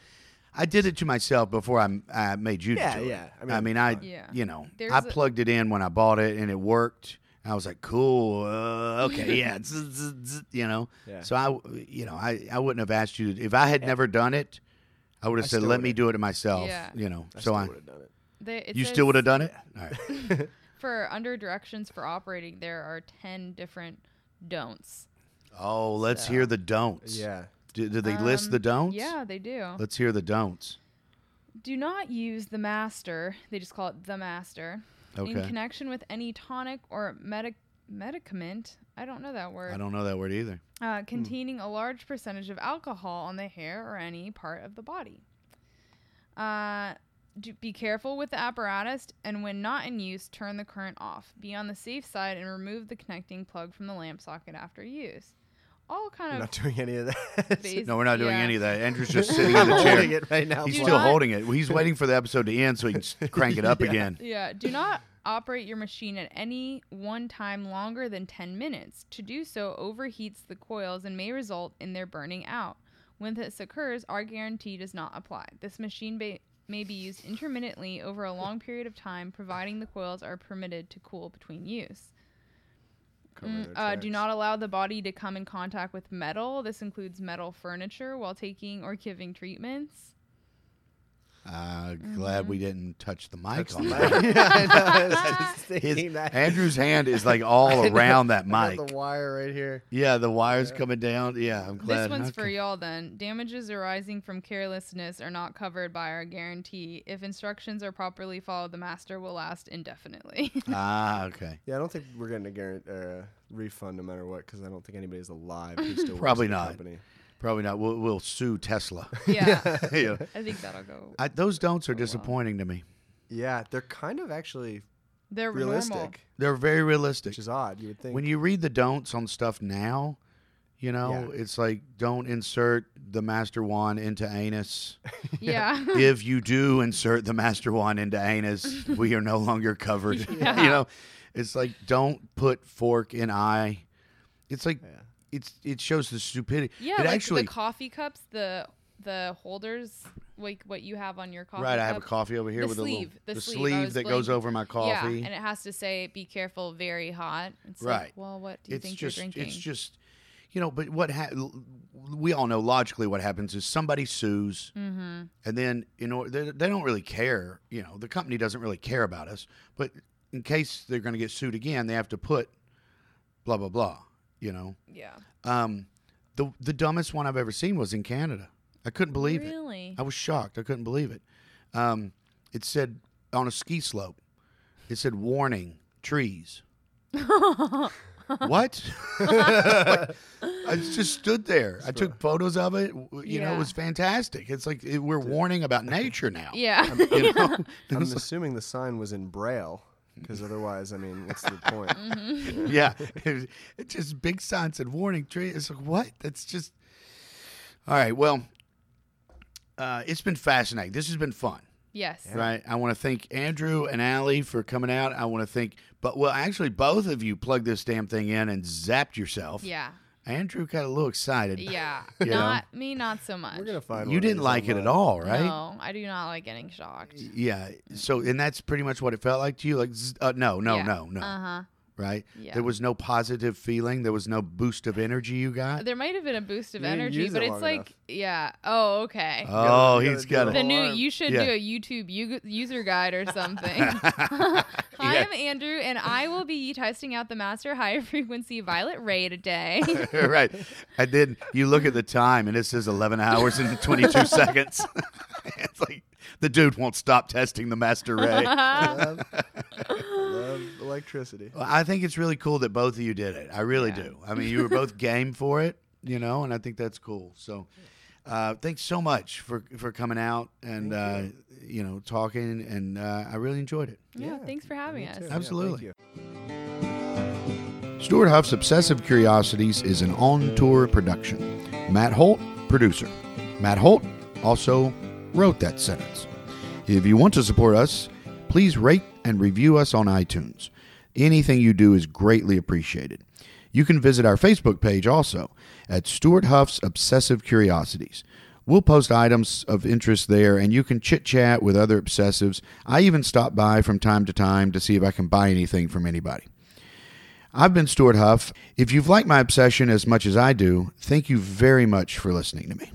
I did it to myself before I, I made you Yeah, do it. yeah. I I mean, mean, I, Yeah. you know, There's I a- plugged it in when I bought it and it worked. I was like, cool, uh, okay, yeah, <laughs> zzz, zzz, zzz, you know. Yeah. So I, you know, I, I wouldn't have asked you if I had never done it. I would I have said, still let me would've. do it myself. Yeah. You know, I so still I, would have done it. They- it you says still would have done it. <laughs> All right. <laughs> For under directions for operating, there are 10 different don'ts. Oh, let's So- hear the don'ts. Yeah. Do, do they list the Um, don'ts? Yeah, they do. Let's hear the don'ts. Do not use the master, they just call it the master, in connection with any tonic or medic medicament. I don't know that word. I don't know that word either. uh, containing a large percentage of alcohol on the hair or any part of the body. Uh, do, be careful with the apparatus, and when not in use, turn the current off. Be on the safe side and remove the connecting plug from the lamp socket after use. All kind I'm of not doing any of that. No, we're not doing yeah. any of that. Andrew's just <laughs> sitting in the holding chair. it right now. He's Do still not- holding it. He's waiting for the episode to end so he can crank it up <laughs> Yeah. again. Yeah, do not operate your machine at any one time longer than 10 minutes. To do so overheats the coils and may result in their burning out. When this occurs, our guarantee does not apply. This machine ba- may be used intermittently over a long period of time, providing the coils are permitted to cool between use. Mm, uh, do not allow the body to come in contact with metal. This includes metal furniture while taking or giving treatments. Uh, glad we didn't touch the mic Touch on the that. mic. <laughs> <laughs> yeah, I know. I was just thinking His, that. Andrew's hand is like all <laughs> I know. around that I mic. got the wire right here. Yeah, the wires Yeah. coming down. Yeah, I'm glad. This one's for Okay. y'all then. Damages arising from carelessness are not covered by our guarantee. If instructions are properly followed, the master will last indefinitely. Ah, okay. Yeah, I don't think we're getting a guarantee uh, refund no matter what because I don't think anybody's alive who still works Probably for the not. Company. Probably not. We'll, we'll sue Tesla. <laughs> Yeah. <laughs> You know, I think that'll go. I, those don'ts are Oh, well. disappointing to me. Yeah, they're kind of actually They're realistic, normal. They're very realistic. which is odd. You would think. When you read the don'ts on stuff now, you know, Yeah. it's like don't insert the master wand into anus. <laughs> Yeah. if you do insert the master wand into anus, we are no longer covered. Yeah. you know, it's like don't put fork in eye. It's like Yeah. It's it shows the stupidity. yeah. it like actually the coffee cups, the the holders, like what you have on your coffee. right. I have a coffee over here The with sleeve, a the little sleeve, I was that goes over my coffee. Yeah, and it has to say "Be careful, very hot." It's Right. Like, well, what do you it's think just you're drinking? it's just you know but what ha- we all know logically what happens is somebody sues mm-hmm. and then you know they, they don't really care you know the company doesn't really care about us but in case they're going to get sued again they have to put blah blah blah you know Yeah. um the the dumbest one i've ever seen was in canada i couldn't believe it really? i was shocked i couldn't believe it um it said on a ski slope it said warning trees <laughs> what? <laughs> <laughs> I just stood there. I took photos of it. W- You know, it was fantastic. It's like it, we're warning about nature now. yeah. You know? I'm assuming the sign was in braille, because otherwise, I mean, what's the point? <laughs> Mm-hmm. <laughs> yeah, it, it just big signs and warning tree. It's like what? That's just all right. Well, uh, it's been fascinating. This has been fun, yes. right? I want to thank Andrew and Allie for coming out. I want to thank, but well, actually, both of you plugged this damn thing in and zapped yourself. Yeah. Andrew got a little excited. Yeah. <laughs> You know? not me. Not so much. We're gonna find. You didn't like it at all, right? No, I do not like getting shocked. Yeah. So, and that's pretty much what it felt like to you. Like, uh, no, no, Yeah. no, no. Uh huh. Right? Yeah. There was no positive feeling. There was no boost of energy you got. There might have been a boost of You didn't energy, use but it it's long like, enough. yeah. Oh, okay. Oh, gotta- he's gotta got it. the new, alarm. you should Yeah. do a YouTube u- user guide or something. <laughs> <laughs> Hi, Yeah. I'm Andrew, and I will be testing out the Master High <laughs> Frequency Violet Ray today. right. And then you look at the time and it says 11 hours and 22 seconds. it's like the dude won't stop testing the master ray. <laughs> Love, love <laughs> electricity. Well, I think it's really cool that both of you did it. I really Yeah. do. I mean, you were both <laughs> game for it, you know, and I think that's cool. So, uh, thanks so much for for coming out and uh, you know talking, and uh, I really enjoyed it. yeah, thanks for having Me us. too. Yeah, Absolutely. thank you. Stuart Huff's Obsessive Curiosities is an on tour production. Matt Holt, producer. Matt Holt also wrote that sentence. If you want to support us, please rate and review us on iTunes. Anything you do is greatly appreciated. You can visit our Facebook page also at Stuart Huff's Obsessive Curiosities. We'll post items of interest there, and you can chit chat with other obsessives. I even stop by from time to time to see if I can buy anything from anybody. I've been Stuart Huff. If you've liked my obsession as much as I do, thank you very much for listening to me.